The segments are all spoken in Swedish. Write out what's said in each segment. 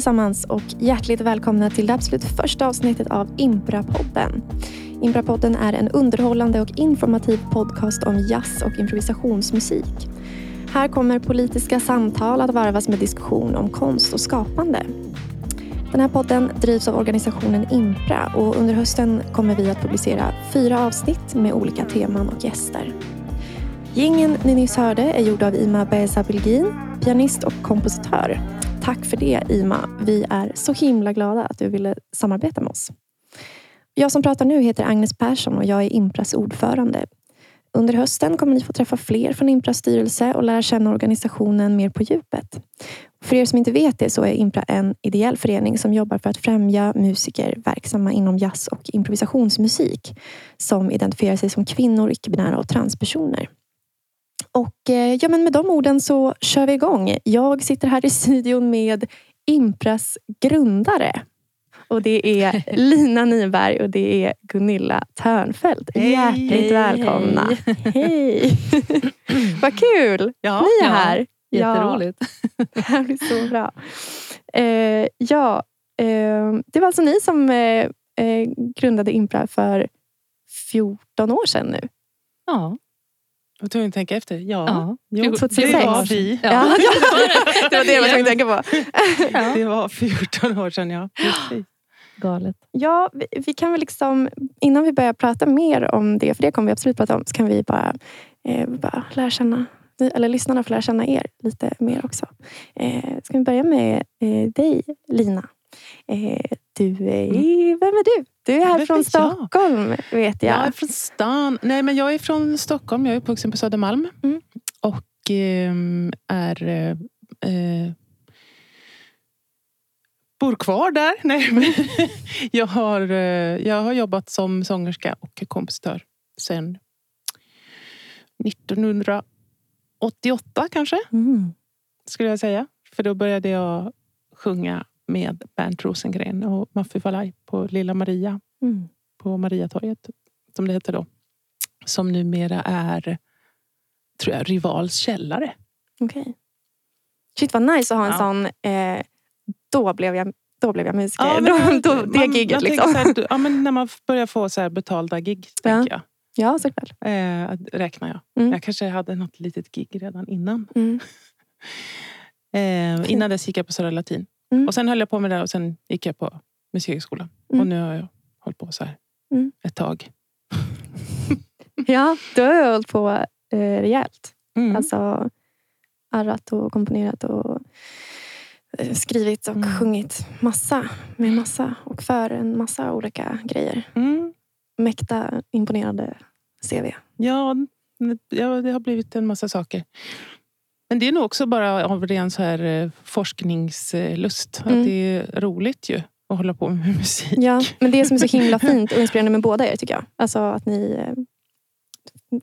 allesammans och hjärtligt välkomna till det absolut första avsnittet av Impra-podden. Impra-podden är en underhållande och informativ podcast om jazz och improvisationsmusik. Här kommer politiska samtal att varvas med diskussion om konst och skapande. Den här podden drivs av organisationen Impra och under hösten kommer vi att publicera fyra avsnitt med olika teman och gäster. Gingen ni nyss hörde är gjord av Ima Beza Bilgin, pianist och kompositör. Tack för det Ima. Vi är så himla glada att du ville samarbeta med oss. Jag som pratar nu heter Agnes Persson och jag är Impras ordförande. Under hösten kommer ni få träffa fler från Impras styrelse och lära känna organisationen mer på djupet. För er som inte vet det så är Impra en ideell förening som jobbar för att främja musiker verksamma inom jazz och improvisationsmusik som identifierar sig som kvinnor, icke-binära och transpersoner. Och eh, ja, men med de orden så kör vi igång. Jag sitter här i studion med Impras grundare. Och det är Lina Nyberg och det är Gunilla Törnfeldt. Hej, Hjärtligt välkomna. Hej! Vad kul! Ja, Ni är ja, här. Jätteroligt. Ja, det här blir så bra. Eh, ja, eh, det var alltså ni som eh, eh, grundade Impra för 14 år sedan nu. Ja. Jag var tvungen att tänka efter. Ja, Ja. Jo, 2006. det var vi. Ja, det var det jag var tvungen att tänka på. Det var 14 år sedan, ja. Precis. Galet. Ja, vi, vi kan väl liksom, innan vi börjar prata mer om det, för det kommer vi absolut prata om, så kan vi bara, eh, bara lära känna, eller lyssnarna får lära känna er lite mer också. Eh, ska vi börja med eh, dig, Lina? Eh, du är, Vem är du? Du är här Vem från är jag? Stockholm, vet jag. Jag är från stan. Nej, men jag är från Stockholm. Jag är uppvuxen på Södermalm. Mm. Och ehm, är... eh, Eh, bor kvar där. Nej, men jag, har, eh, jag har jobbat som sångerska och kompositör sedan 1988 kanske, Mm. skulle jag säga. För då började jag sjunga med Bernt Rosengren och Maffi Falaj på Lilla Maria Mm. på Mariatorget, som det heter då. Som numera är, tror jag, Rivals källare. Okej. Shit vad nice att ha en Ja. sån, eh, då, blev jag, då blev jag musiker. Ja, men då, då, det man- giget liksom. här, ja, men när man börjar få så här betalda gig, Ja. tänker jag. Ja, såklart. Eh, räknar jag. Mm. Jag kanske hade något litet gig redan innan. Mm. Eh, innan dess gick jag på Södra Latin. Mm. Och sen höll jag på med det och sen gick jag på Musikhögskolan. Mm. Och nu har jag hållit på så här Mm. ett tag. Ja, du har hållit på eh, rejält. Mm. Alltså arrat och komponerat och eh, skrivit och Mm. sjungit massa med massa och för en massa olika grejer. Mm. Mäkta imponerande CV. Ja, ja, det har blivit en massa saker. Men det är nog också bara av ren så här eh, forskningslust. Mm. Att det är roligt ju att hålla på med musik. Ja, men det som är så himla fint och inspirerande med båda er tycker jag. Alltså att ni, eh,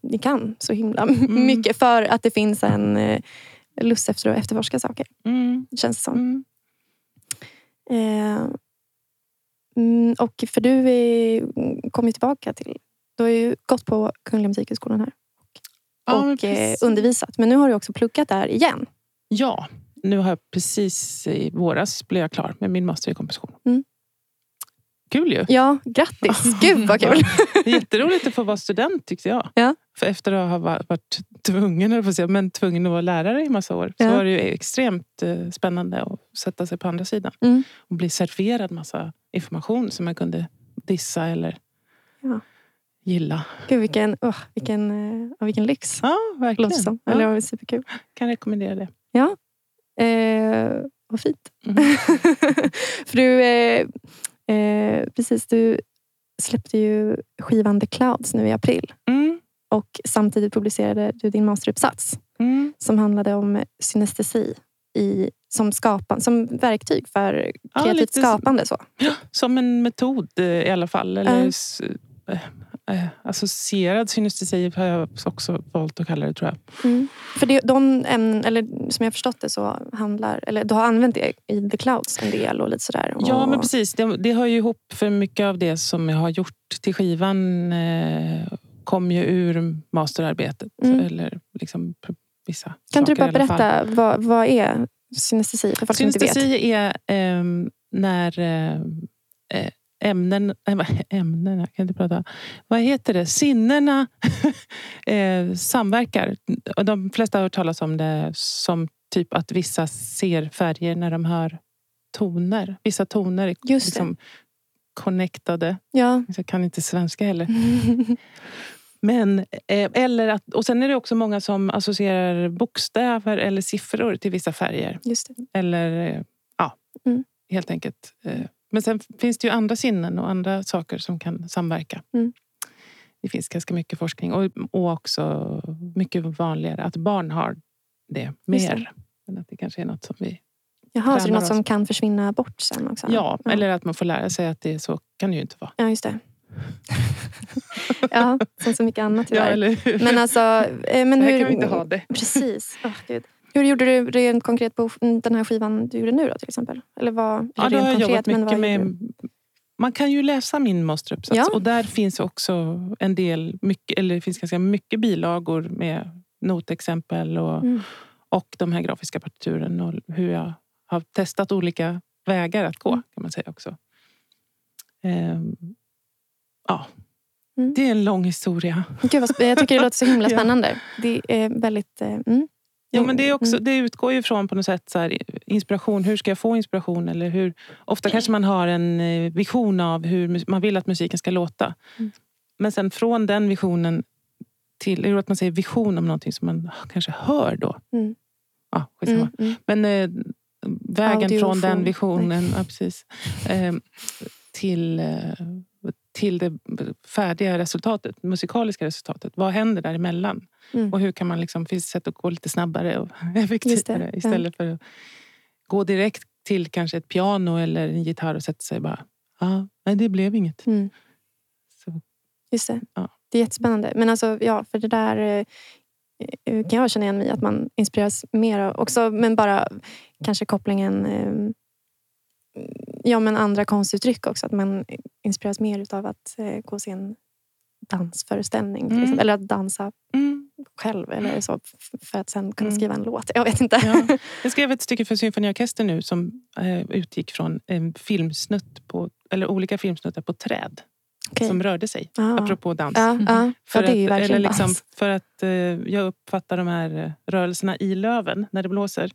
ni kan så himla mycket för att det finns en eh, lust efter att efterforska saker. Mm. Känns det som. Mm. Eh, mm, och för du är, kom ju tillbaka till... Du har ju gått på Kungliga Musikhögskolan här Ja, och eh, precis. undervisat. Men nu har du också pluggat där igen. Ja, nu har jag precis i våras blev jag klar med min master i komposition. Mm. Kul ju. Ja, grattis! Gud vad kul! Jätteroligt att få vara student tyckte jag. Ja. För efter att ha va- varit tvungen, säga, men tvungen att vara lärare i massa år. Så Ja. var det ju extremt eh, spännande att sätta sig på andra sidan. Mm. Och bli serverad massa information som man kunde dissa eller Ja. Gilla. Gud vilken, åh, vilken, ja, vilken lyx. Ja, verkligen. Eller Ja, var superkul. kan rekommendera det. Eh, vad fint. Mm. För du, eh, eh, precis, du släppte ju skivan The Clouds nu i april. Mm. Och samtidigt publicerade du din masteruppsats Mm. som handlade om synestesi i, som, skapan, som verktyg för Ja, kreativt så- skapande. Så. Som en metod eh, i alla fall. Eller Ja. eh, associerad synestesi har jag också valt att kalla det tror jag. För det, de ämnen, eller som jag förstått det så handlar, eller du har använt det i The Clouds en del och lite sådär. Ja och, men precis. Det, det hör ju ihop för mycket av det som jag har gjort till skivan eh, kom ju ur masterarbetet. Mm. Eller liksom vissa Kan inte du saker bara berätta, vad, vad är Synestesi, för folk som inte vet. Synestesi är ehm, när eh, ämnen, ämnena, jag kan inte prata. Vad heter det? Sinnena eh, samverkar. De flesta har hört talas om det som typ att vissa ser färger när de hör toner. Vissa toner är Just det. liksom connectade. Ja. Jag kan inte svenska heller. Men, eh, eller att, och sen är det också många som associerar bokstäver eller siffror till vissa färger. Eller eh, ja, Mm. helt enkelt. eh. Men sen finns det ju andra sinnen och andra saker som kan samverka. Mm. Det finns ganska mycket forskning och, och också mycket vanligare att barn har det mer. Men att det kanske är något som vi... Jaha, så det är något som kan försvinna bort sen också? Ja, eller att man får lära sig att det så kan det ju inte vara. Ja, just det. ja, som så mycket annat tyvärr. eller hur? Men alltså... eh, Men hur, kan vi inte ha det. Precis. Åh, Gud. Hur gjorde du rent konkret på den här skivan du gjorde nu då till exempel? Eller vad, Ja, då har jag jobbat mycket med... Man kan ju läsa min masteruppsats Ja. och där finns också en del, mycket, eller det finns ganska mycket bilagor med notexempel och, Mm. och de här grafiska partituren och hur jag har testat olika vägar att gå Mm. kan man säga också. Ehm, ja, Mm. det är en lång historia. Gud, jag tycker det låter så himla Ja. spännande. Det är väldigt... eh, Mm. Jo, men det, är också, Mm. det utgår ju från på något sätt så här, inspiration. Hur ska jag få inspiration? Eller hur, ofta kanske man har en eh, vision av hur man vill att musiken ska låta. Mm. Men sen från den visionen till... Är det att man säger vision om någonting som man kanske hör då? Mm. Ja. Mm. Mm. Men eh, vägen Audiofon. från den visionen ja, precis, eh, till, eh, till det färdiga resultatet, musikaliska resultatet. Vad händer däremellan? Mm. Och hur kan man liksom, finns det sätt att gå lite snabbare och effektivare det, ja. istället för att gå direkt till kanske ett piano eller en gitarr och sätta sig och bara, ah, nej det blev inget. Mm. Så, Just det. Ja. Det är jättespännande. Men alltså, ja, för det där eh, eh, kan jag känna igen mig. Att man inspireras mer av också. Men bara kanske kopplingen eh, ja, men andra konstuttryck också. Att man inspireras mer av att eh, gå och se en dansföreställning. Mm. Eller att dansa mm. själv. Eller så, f- för att sen kunna Mm. skriva en låt. Jag vet inte. Ja. Jag skrev ett stycke för symfoniorkester nu som eh, utgick från en filmsnutt på, eller olika filmsnuttar på träd Okej. som rörde sig. Ja. Apropå dans. Ja, ja. För ja, att, eller liksom, dans. för att eh, jag uppfattar de här eh, rörelserna i löven när det blåser.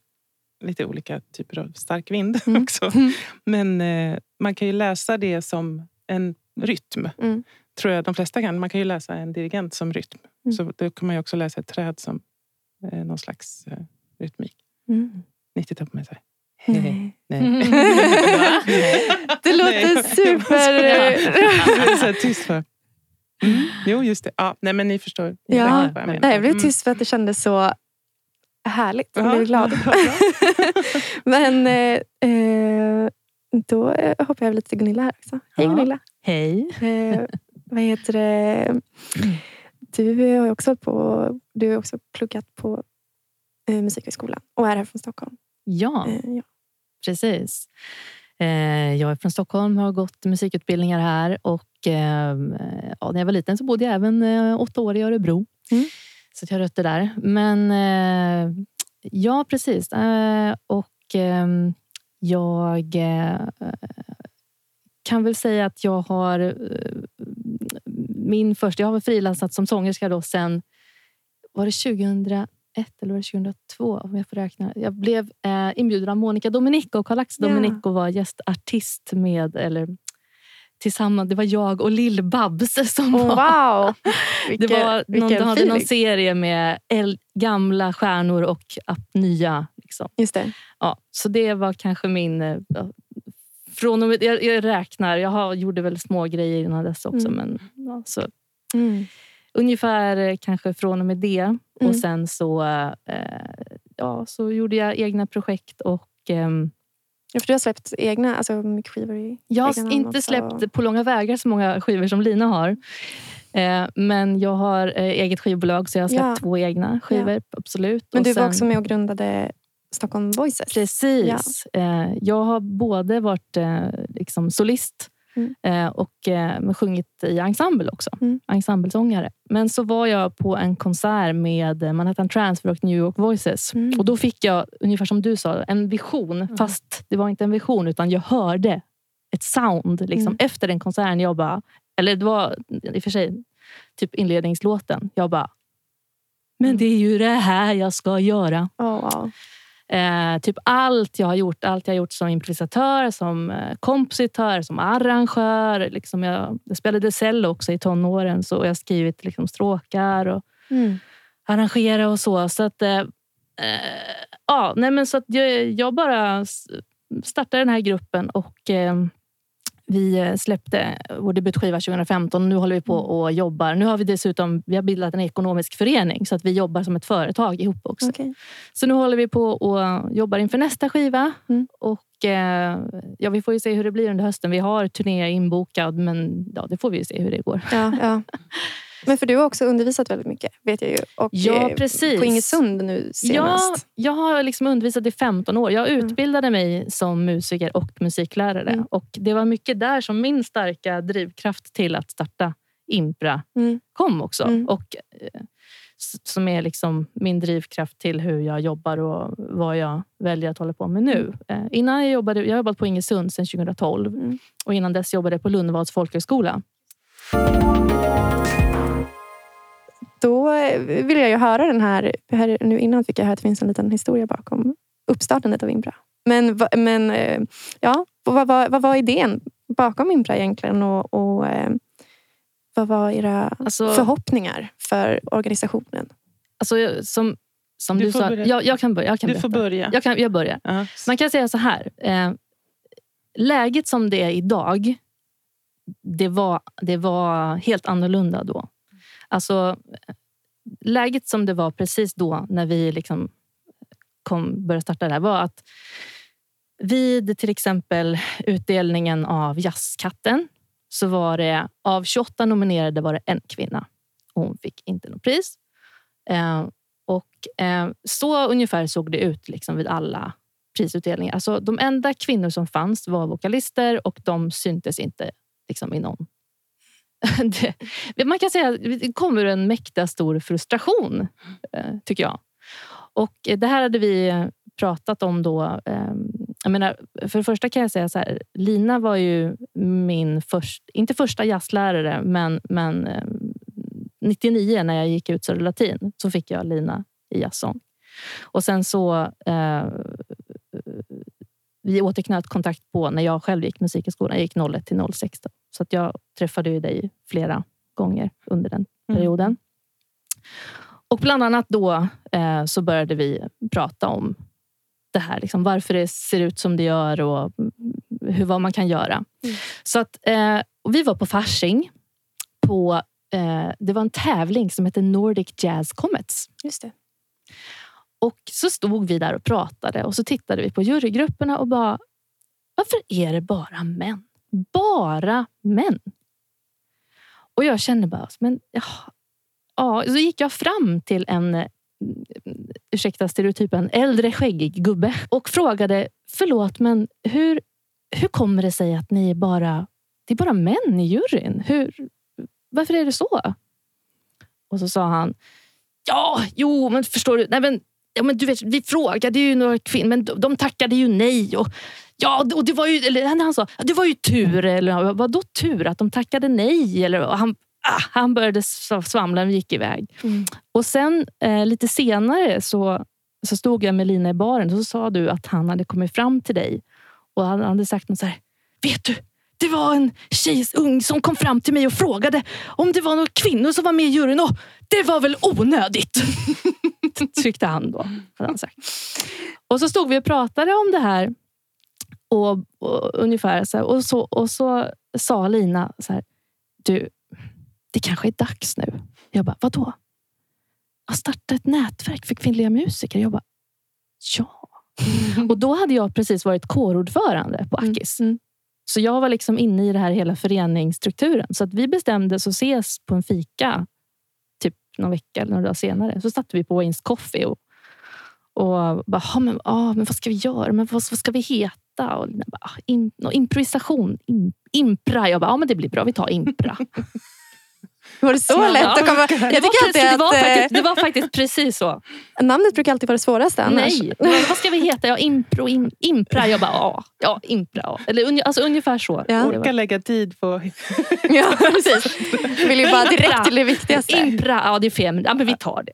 Lite olika typer av stark vind Mm. också. Mm. Men eh, man kan ju läsa det som en rytm. Mm. Tror jag de flesta kan. Man kan ju läsa en dirigent som rytm. Mm. Så då kan man ju också läsa ett träd som eh, någon slags eh, rytmik. Mm. 90 på mig så här. Nej. Nej. Det låter Nej. super... Det är så här tyst för. Mm. Jo, just det. Ja, nej, men ni förstår. Ni Ja. jag menar. Nej, jag blev Mm. tyst för att det kändes så härligt. Jag Ja. blev glad. Men eh, eh, då eh, hoppar jag lite till Gunilla här också. Hej Ja. Gunilla. Hej. Eh, vad heter det? Du har också, på, du har också pluggat på eh, Musikhögskolan och är här från Stockholm. Ja, Eh, ja. precis. Jag är från Stockholm har gått musikutbildningar här. Och ja, när jag var liten så bodde jag även åtta år i Örebro. Mm. Så att jag har rötter där. Men eh, ja, precis. Eh, Och ehm, jag eh, kan väl säga att jag har min första... Jag har frilansat som sångerska då sen... Var det 2001 eller var det 2002? Om jag får räkna. Jag blev inbjuden av Monica Dominico och Karl-Axel Ja. Dominico var gästartist med... Eller, tillsammans. Det var jag och Lill-Babs som Oh, var... wow! Det Vilken, var någon, de hade någon serie med äl- gamla stjärnor och app- nya. Liksom. Just det. Ja, så det var kanske min... eh, ja, Från och med, jag, jag räknar, jag har, gjorde väl små grejer innan dess också. Mm. Men, ja, så, Mm. ungefär eh, kanske från och med det. Mm. Och sen så, eh, ja, så gjorde jag egna projekt. och ehm, Ja, för du har släppt egna alltså, mycket skivor i Jag har inte släppt på långa vägar så många skivor som Lina har. Eh, men jag har eh, eget skivbolag så jag har släppt Ja. två egna skivor. Absolut. Men Och du var sen- också med och grundade Stockholm Voices. Precis. Eh, jag har både varit eh, liksom solist Mm. Eh, och eh, sjungit i ensemble också. Mm. Ensemblesångare. Men så var jag på en konsert med Manhattan Transfer och New York Voices. Mm. Och då fick jag, ungefär som du sa, en vision. Fast det var inte en vision, utan jag hörde ett sound liksom, Mm. efter den konserten. Jag bara, eller det var i och för sig typ inledningslåten. Jag bara, men Mm. det är ju det här jag ska göra. Oh, wow. Eh, typ allt jag har gjort. Allt jag har gjort som improvisatör, som eh, kompositör, som arrangör. Liksom jag, jag spelade cello också i tonåren så jag har skrivit liksom stråkar och Mm. arrangera och så. Så att, eh, eh, ja, nej men så att jag, jag bara startade den här gruppen och eh, vi eh, släppte vår debutskiva 2015. Nu håller vi på och jobbar. Nu har vi dessutom vi har bildat en ekonomisk förening så att vi jobbar som ett företag ihop också. Okej. Så nu håller vi på och jobbar inför nästa skiva. Mm. Och eh, ja, Vi får ju se hur det blir under hösten. Vi har turné inbokad, men ja, det får vi ju se hur det går. Ja, ja. Men för du har också undervisat väldigt mycket, vet jag ju. Och Ja, eh, precis. På Ingesund nu Ja, senast. jag har liksom undervisat i 15 år. Jag Mm. utbildade mig som musiker och musiklärare. Mm. Och Det var mycket där som min starka drivkraft till att starta Impra Mm. kom också. Mm. Och eh, Som är liksom min drivkraft till hur jag jobbar och vad jag väljer att hålla på med nu. Eh, Innan jag jobbade jag har jobbat på Ingesund sedan 2012 Mm. och innan dess jobbade jag på Lundvalls folkhögskola. Då eh, vill jag ju höra den här, här... Nu innan fick jag höra att det finns en liten historia bakom uppstartandet av Impra. Men, men eh, ja, vad, vad, vad var idén bakom Impra egentligen? Och, och eh, vad var era Alltså, förhoppningar för organisationen? alltså, som, som Du du, får sa, börja. jag, jag kan börja. Jag kan Du får berätta. börja. Jag, kan, jag börjar. Ja. Man kan säga så här. Eh, läget som det är idag, det var, det var helt annorlunda då. Alltså, läget som det var precis då när vi liksom kom, började starta det här var att vid till exempel utdelningen av Jazzkatten så var det av 28 nominerade var det en kvinna. Hon fick inte något pris. Eh, och eh, så ungefär såg det ut liksom vid alla prisutdelningar. Alltså, de enda kvinnor som fanns var vokalister och de syntes inte liksom, i någon... det, man kan säga att det kommer en mäkta stor frustration, eh, tycker jag. Och eh, det här hade vi eh, pratat om då. Ehm, jag menar, för det första kan jag säga så här. Lina var ju min först, inte första jazzlärare, men, men ehm, 99 när jag gick ut Södra Latin så fick jag Lina i jazzsång. Och sen så eh, vi återknöt kontakt på när jag själv gick musikskolan. Jag gick 01 till 06. Då. Så att jag träffade ju dig flera gånger under den Mm. perioden. Och bland annat då eh, så började vi prata om det här. Liksom, varför det ser ut som det gör och mm, hur, vad man kan göra. Mm. Så att, eh, vi var på Fasching. På, eh, det var en tävling som hette Nordic Jazz Comets. Just det. Och så stod vi där och pratade och så tittade vi på jurygrupperna och bara, varför är det bara män? Bara män. Och jag kände bara, men ja, ja. Så gick jag fram till en, mm, ursäkta stereotypen, äldre skäggig gubbe och frågade, förlåt men hur, hur kommer det sig att ni är bara, det är bara män i juryn? Hur, varför är det så? Och så sa han, ja, jo, men förstår du, nej men Ja, men du vet, vi frågade ju några kvinnor, men de, de tackade ju nej. Och, ja, och det var ju, eller han sa, det var ju tur. Eller vad då tur? Att de tackade nej? Eller, och han, ah, han började sv- svamla och gick iväg. Mm. Och sen eh, lite senare så, så stod jag med Lina i baren och så sa du att han hade kommit fram till dig och han hade sagt något så här. Vet du, det var en tjej ung som kom fram till mig och frågade om det var några kvinnor som var med i juryn. Och det var väl onödigt, tyckte han då. Hade han sagt. Och så stod vi och pratade om det här. Och, och ungefär så här, och, så, och så sa Lina så här. Du, det kanske är dags nu. Jag bara, vadå? Att starta ett nätverk för kvinnliga musiker. Jag bara, ja. Och då hade jag precis varit kårordförande på Akis. Mm. Så jag var liksom inne i det här hela föreningsstrukturen. Så att vi bestämde oss att ses på en fika typ någon vecka eller några dagar senare. Så satt vi på Waynes Coffee och, och bara, "Ja, men, ah, men vad ska vi göra? Men vad, vad ska vi heta? Och Lina bara, "Ah, in, och improvisation. Im, impra. Jag bara, ja men det blir bra, vi tar impra. Var det så Ja, lätt att komma? Jag det, var tycker precis, det, var alltid att faktiskt, det var faktiskt precis så. eh, namnet brukar alltid vara det svåraste annars. Nej, vad ska vi heta? Ja, impro, im, impra. Jag bara, ja, ja impra. Ja. Eller alltså, ungefär så. Ja. Orka lägga tid på... Ja, precis. Jag vill ju bara direkt till det viktigaste. Impra, ja det är fel, ja, men vi tar det.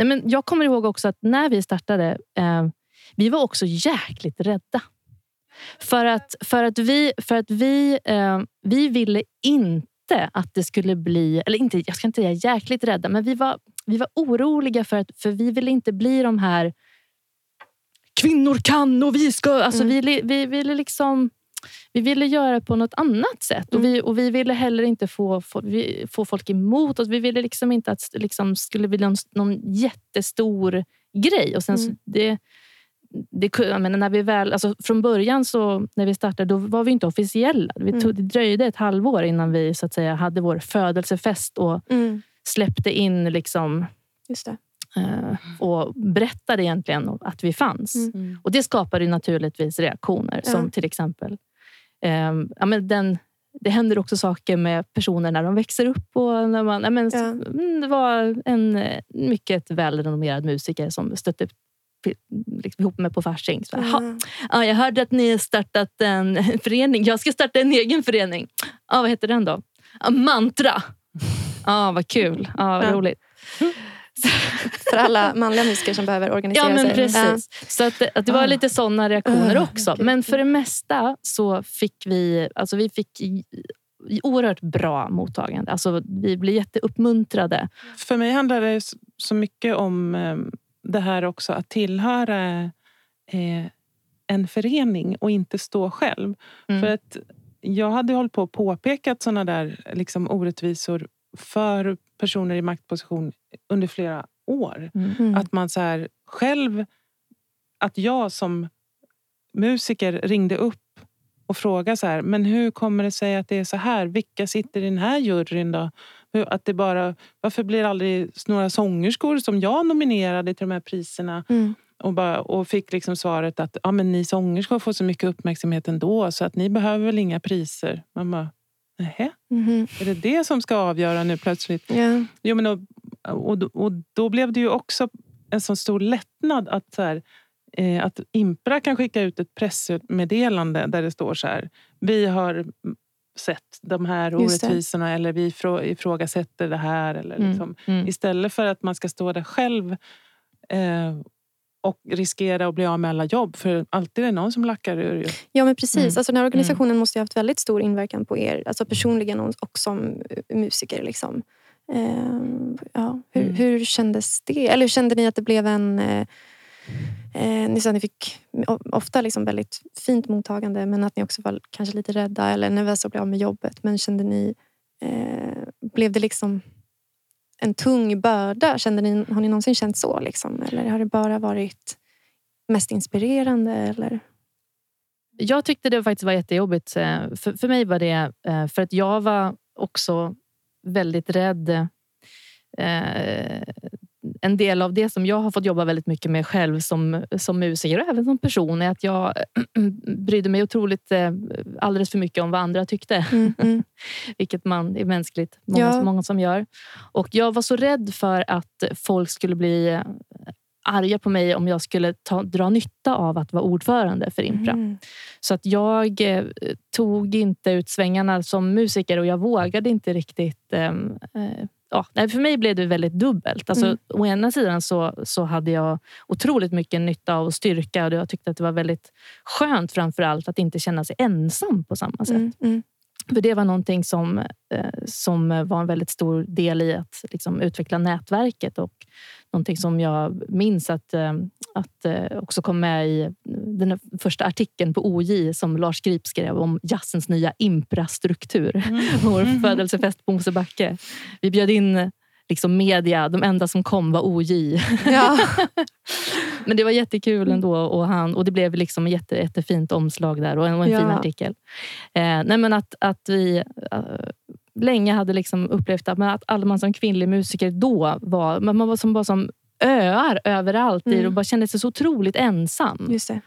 Nej, men jag kommer ihåg också att när vi startade, eh, vi var också jäkligt rädda. För att, för att, vi, för att vi, eh, vi ville inte att det skulle bli, eller inte, jag ska inte säga jäkligt rädda, men vi var, vi var oroliga för att för vi ville inte bli de här kvinnor kan och vi ska... Alltså Mm. vi, vi ville liksom... Vi ville göra på något annat sätt och, Mm. vi, och vi ville heller inte få, få, vi, få folk emot oss. Vi ville liksom inte att det liksom skulle bli någon, någon jättestor grej. Och sen Mm. det, det, menar, när vi väl, alltså från början så, när vi startade då var vi inte officiella. Vi tog, Mm. Det dröjde ett halvår innan vi så att säga, hade vår födelsefest och Mm, släppte in liksom, just det. eh, och berättade egentligen att vi fanns. Mm. Och Det skapade ju naturligtvis reaktioner. Ja. Som till exempel... ehm, ja, men den, det händer också saker med personer när de växer upp. Och när man, ja, men, Ja. mm, Det var en eh, mycket välrenommerad musiker som stötte liksom, ihop med på Fasching. Så, "Ha, Ja. ja, jag hörde att ni startat en förening. Jag ska starta en egen förening. Ja, vad heter den då? Mantra. Ja, vad kul. Ja, vad Ja. roligt. För alla manliga musiker som behöver organisera Ja, men sig. precis. Så att, det- att det var Ah. lite såna reaktioner Ah, också. okej, Men för det mesta så fick vi, alltså vi fick i- i oerhört bra mottagande. Alltså vi blev jätteuppmuntrade. För mig handlar det så mycket om eh, det här också att tillhöra eh, en förening och inte stå själv. Mm. För att jag hade hållit på och påpekat sådana där liksom, orättvisor för personer i maktposition under flera år. Mm. Mm. Att man så här, själv... Att jag som musiker ringde upp och frågade så här, men hur kommer det sig att det är så här? Vilka sitter i den här juryn då? Hur, att det bara, varför blir det aldrig några sångerskor som jag nominerade till de här priserna? Mm. Och, bara, och fick liksom svaret att ja, men ni sångerskor får så mycket uppmärksamhet ändå så att ni behöver väl inga priser. Man bara, nähä? Mhm. Är det det som ska avgöra nu plötsligt? Ja. Jo, men och, och, och då blev det ju också en så stor lättnad att, så här, eh, att Impra kan skicka ut ett pressmeddelande där det står så här. Vi har mm, sett de här orättvisorna eller vi ifrå- ifrågasätter det här. Eller Mm. liksom, Mm. Istället för att man ska stå där själv eh, och riskera att bli av med alla jobb. För alltid är det någon som lackar ur. ju. ja, men precis. Mm. Alltså, den här organisationen måste ha haft väldigt stor inverkan på er. Alltså personligen och som eh, musiker. Liksom. Ehm, ja. hur, Mm. hur kändes det? Eller kände ni att det blev en... Eh, eh, ni sa att ni fick ofta liksom väldigt fint mottagande men att ni också var kanske lite rädda eller nervösa att bli av med jobbet. Men kände ni... Eh, blev det liksom en tung börda? Kände ni, har ni någonsin känt så? Liksom? Eller har det bara varit mest inspirerande? Eller? Jag tyckte det faktiskt var jättejobbigt. Eh, för, för mig var det eh, för att jag var också väldigt rädd. Eh, en del av det som jag har fått jobba väldigt mycket med själv som, som musiker och även som person är att jag brydde mig otroligt eh, alldeles för mycket om vad andra tyckte. Mm, mm, Vilket man är mänskligt, många, Ja. många som gör. Och Jag var så rädd för att folk skulle bli eh, arga på mig om jag skulle ta, dra nytta av att vara ordförande för Impra. mm. Så att jag eh, tog inte ut svängarna som musiker och jag vågade inte riktigt... ehm, eh, ja, för mig blev det väldigt dubbelt. Alltså, Mm. Å ena sidan så, så hade jag otroligt mycket nytta av och styrka och jag tyckte att det var väldigt skönt framför allt att inte känna sig ensam på samma sätt. Mm, mm. För det var någonting som, eh, som var en väldigt stor del i att liksom, utveckla nätverket och någonting som jag minns att, eh, att eh, också kom med i den första artikeln på OJ som Lars Grip skrev om jazzens nya infrastruktur. Vår födelsefest på Mosebacke. Vi bjöd in liksom media, de enda som kom var OJ. Ja. Men det var jättekul ändå och, han, och det blev liksom ett jätte, jättefint omslag där och en, och en Ja. fin artikel. Eh, nej men att, att vi eh, länge hade liksom upplevt att, men att alla man som kvinnlig musiker då var, man var som, bara som öar överallt i det Mm. och bara kände sig så otroligt ensam. Just det.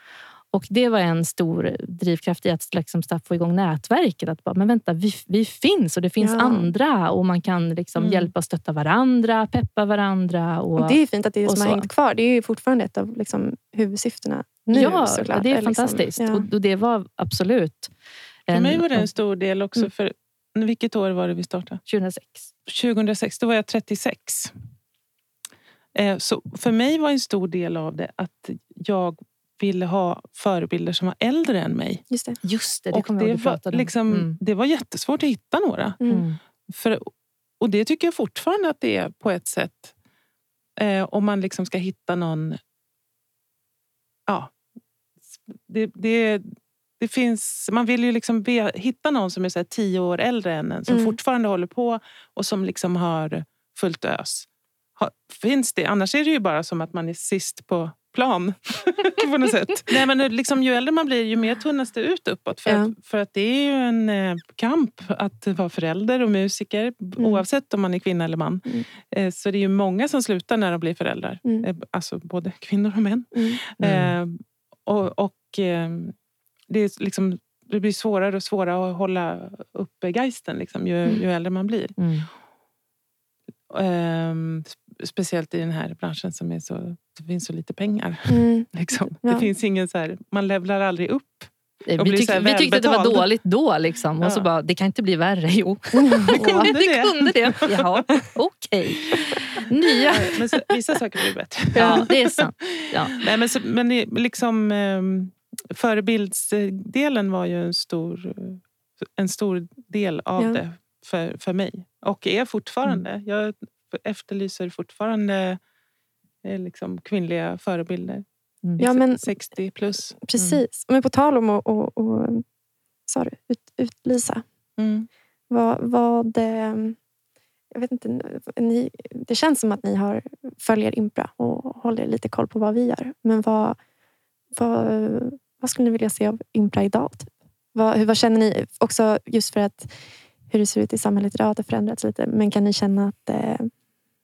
Och det var en stor drivkraft i att liksom få igång nätverket. Att bara, men vänta, vi, vi finns och det finns Ja. andra och man kan liksom Mm. hjälpa och stötta varandra, peppa varandra. Och, Och det är fint att det är det som har hängt kvar. Det är ju fortfarande ett av liksom, huvudsyftena nu ja, såklart. det är Liksom, fantastiskt. ja. Och, och det var absolut... För mig var det en stor del också. Mm. För, vilket år var det vi startade? 2006. 2006, då var jag 36. Eh, Så för mig var en stor del av det att jag ville ha förebilder som var äldre än mig. Just det. Just det, det och kommer jag ihåg var, om. liksom, Mm. det var jättesvårt att hitta några. Mm. Mm. För, och det tycker jag fortfarande att det är på ett sätt. Eh, om man liksom ska hitta någon... Ja. Det, det, det finns, man vill ju liksom be, hitta någon som är så här tio år äldre än en. Som Mm. fortfarande håller på och som liksom har fullt ös. Finns det? Annars är det ju bara som att man är sist på plan. på något sätt. Nej, men liksom, ju äldre man blir, ju mer tunnas det ut uppåt. För, Ja. att, för att det är ju en eh, kamp att vara förälder och musiker. Oavsett om man är kvinna eller man. Mm. Eh, så det är ju många som slutar när de blir föräldrar. Mm. Eh, alltså både kvinnor och män. Mm. Mm. Eh, och och eh, det, är liksom, det blir svårare och svårare att hålla uppe geisten liksom, ju, Mm. ju äldre man blir. Mm. Ehm, sp- speciellt i den här branschen som är så, det finns så lite pengar. Mm. Liksom. Ja. Det finns ingen så här, man levlar aldrig upp. Och Vi, blir tyck, vi tyckte att det var dåligt då. Liksom. Och så Ja. bara, det kan inte bli värre. Jo, Det kunde det det. kunde det. Jaha, okej. Nya. Men så, vissa saker blir bättre. Ja, det är sant. Ja. Nej, men, så, men liksom, um, förebildsdelen var ju en stor, en stor del av Ja. det för, för mig. Och är fortfarande. Jag efterlyser fortfarande eh, liksom, kvinnliga förebilder. Mm. Ja, men 60 plus. precis. Men på tal om att och, och, du, ut, utlysa. Mm. Vad, vad, eh, jag vet inte, ni, det känns som att ni har, följer Impra och håller lite koll på vad vi gör. Men vad, vad, vad skulle ni vilja se av Impra idag? Typ? Vad, hur, vad känner ni? Också just för att hur det ser ut i samhället idag, att det förändrats lite. Men kan ni känna att eh,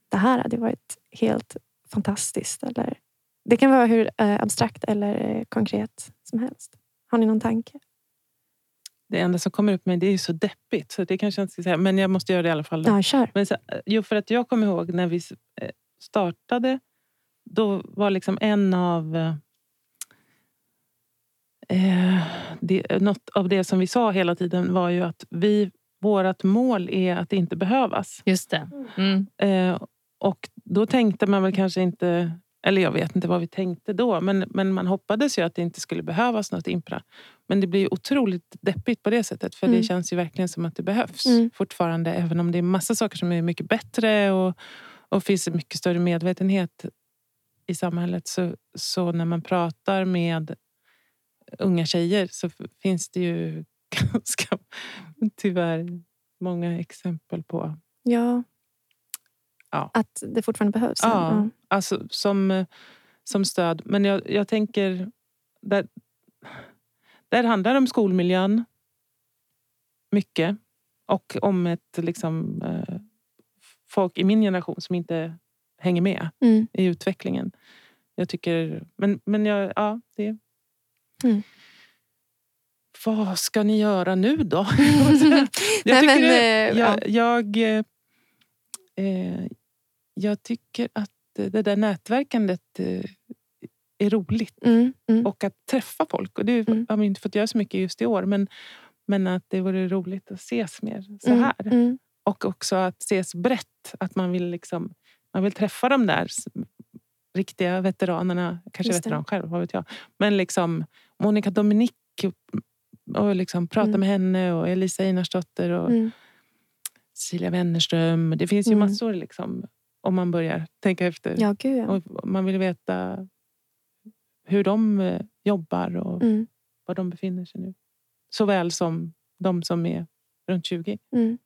det här hade varit helt fantastiskt? Eller, det kan vara hur eh, abstrakt eller eh, konkret som helst. Har ni någon tanke? Det enda som kommer upp med det är ju så deppigt. Så det kanske jag inte ska säga. Men jag måste göra det i alla fall. Då. Ja, kör. Men så, jo, för att jag kommer ihåg när vi eh, startade. Då var liksom en av... eh, Eh, det, något av det som vi sa hela tiden var ju att vi, vårt mål är att inte behövas. Just det. Mm. Eh, och då tänkte man väl kanske inte... Eller jag vet inte vad vi tänkte då. Men, men man hoppades ju att det inte skulle behövas något impra. Men det blir ju otroligt deppigt på det sättet. För Mm. det känns ju verkligen som att det behövs Mm. fortfarande. Även om det är massa saker som är mycket bättre. Och, och finns en mycket större medvetenhet i samhället. Så, så när man pratar med unga tjejer så finns det ju ganska tyvärr många exempel på Ja. Ja. Att det fortfarande behövs. Ja, alltså som, som stöd. Men jag, jag tänker... Där, där handlar det om skolmiljön mycket. Och om ett liksom, eh, folk i min generation som inte hänger med Mm. i utvecklingen. Jag tycker... Men, men jag, ja, det... Mm. Vad ska ni göra nu då? Jag, tycker eh, jag, jag, eh, jag tycker att det där nätverkandet eh, är roligt. Mm. Mm. Och att träffa folk. Och det Mm. har vi inte fått göra så mycket just i år. Men, men att det vore roligt att ses mer så Mm. här. Mm. Och också att ses brett. Att man vill, liksom, man vill träffa de där riktiga veteranerna. Kanske veteran själv, vad vet jag. Men liksom Monica Dominic. Och liksom prata Mm. med henne. Och Elisa Einarsdotter. Och Mm. Cecilia Wennerström. Det finns ju Mm. massor liksom, om man börjar tänka efter. Ja, gud ja. Och man vill veta hur de eh, jobbar och Mm. var de befinner sig nu. Såväl som de som är runt 20. Mm.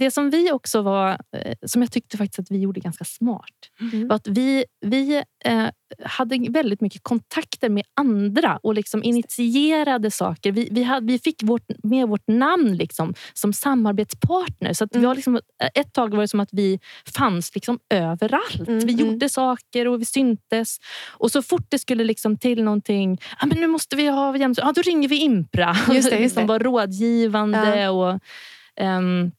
Det som vi också var, eh, som jag tyckte faktiskt att vi gjorde ganska smart, Mm. var att vi, vi eh, hade väldigt mycket kontakter med andra och liksom initierade saker. Vi, vi, hade, vi fick vårt, med vårt namn liksom, som samarbetspartner. Så att vi Mm. har liksom, ett tag var det som att vi fanns liksom överallt. Mm, vi mm. gjorde saker och vi syntes. Och så fort det skulle liksom till någonting, ah, men nu måste vi ha jämställdhet. Ah, då ringer vi Impra Just det, just som det. var rådgivande. Och, ehm,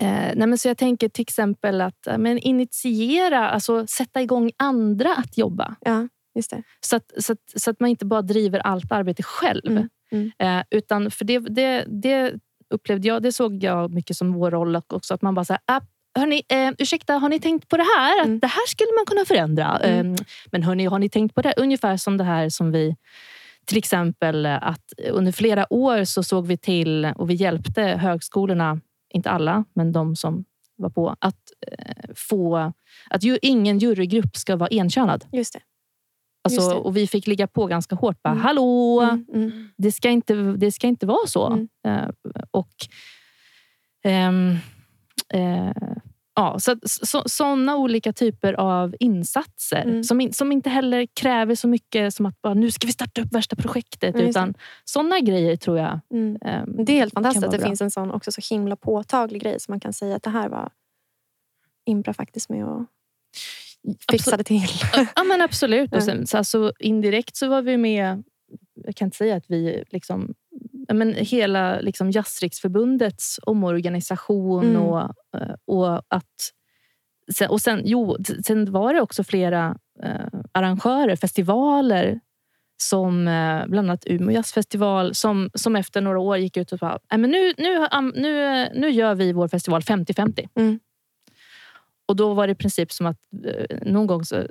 Eh, nej men så jag tänker till exempel att eh, men initiera, alltså sätta igång andra att jobba. Ja, just det. Så att, så, att, så att man inte bara driver allt arbete själv. Mm, mm. Eh, utan för det, det, det upplevde jag, det såg jag mycket som vår roll också. Att man bara säger, ah, hörni, eh, ursäkta, har ni tänkt på det här? Att Mm. Det här skulle man kunna förändra. Mm. Eh, men hörni, har ni tänkt på det? Ungefär som det här som vi till exempel eh, att under flera år så såg vi till och vi hjälpte högskolorna, inte alla, men de som var på, att eh, få att ju, ingen jurygrupp ska vara enkönad. Just det. Alltså, Just det. och vi fick ligga på ganska hårt. Bara, Mm. Hallå! Mm, mm. Det, ska inte, det ska inte vara så. Mm. Eh, och ehm, eh, ja, så, så, Sådana olika typer av insatser Mm. som, in, som inte heller kräver så mycket som att bara, nu ska vi starta upp värsta projektet. Det. utan sådana grejer tror jag Mm. ehm, Det är helt fantastiskt att det bra. finns en sån också så himla påtaglig grej som man kan säga att det här var Impra faktiskt med och fixade till. Ja men absolut. Och sen, så alltså, indirekt så var vi med, jag kan inte säga att vi liksom men hela liksom Jazzriksförbundets omorganisation Mm. och, eh, och att och sen, jo, sen var det också flera eh, arrangörer, festivaler som eh, bland annat Umeå jazzfestival som, som efter några år gick ut och sa "Nej, men nu, nu, nu, nu gör vi vår festival 50-50. Mm. Och då var det i princip som att eh, någon gång så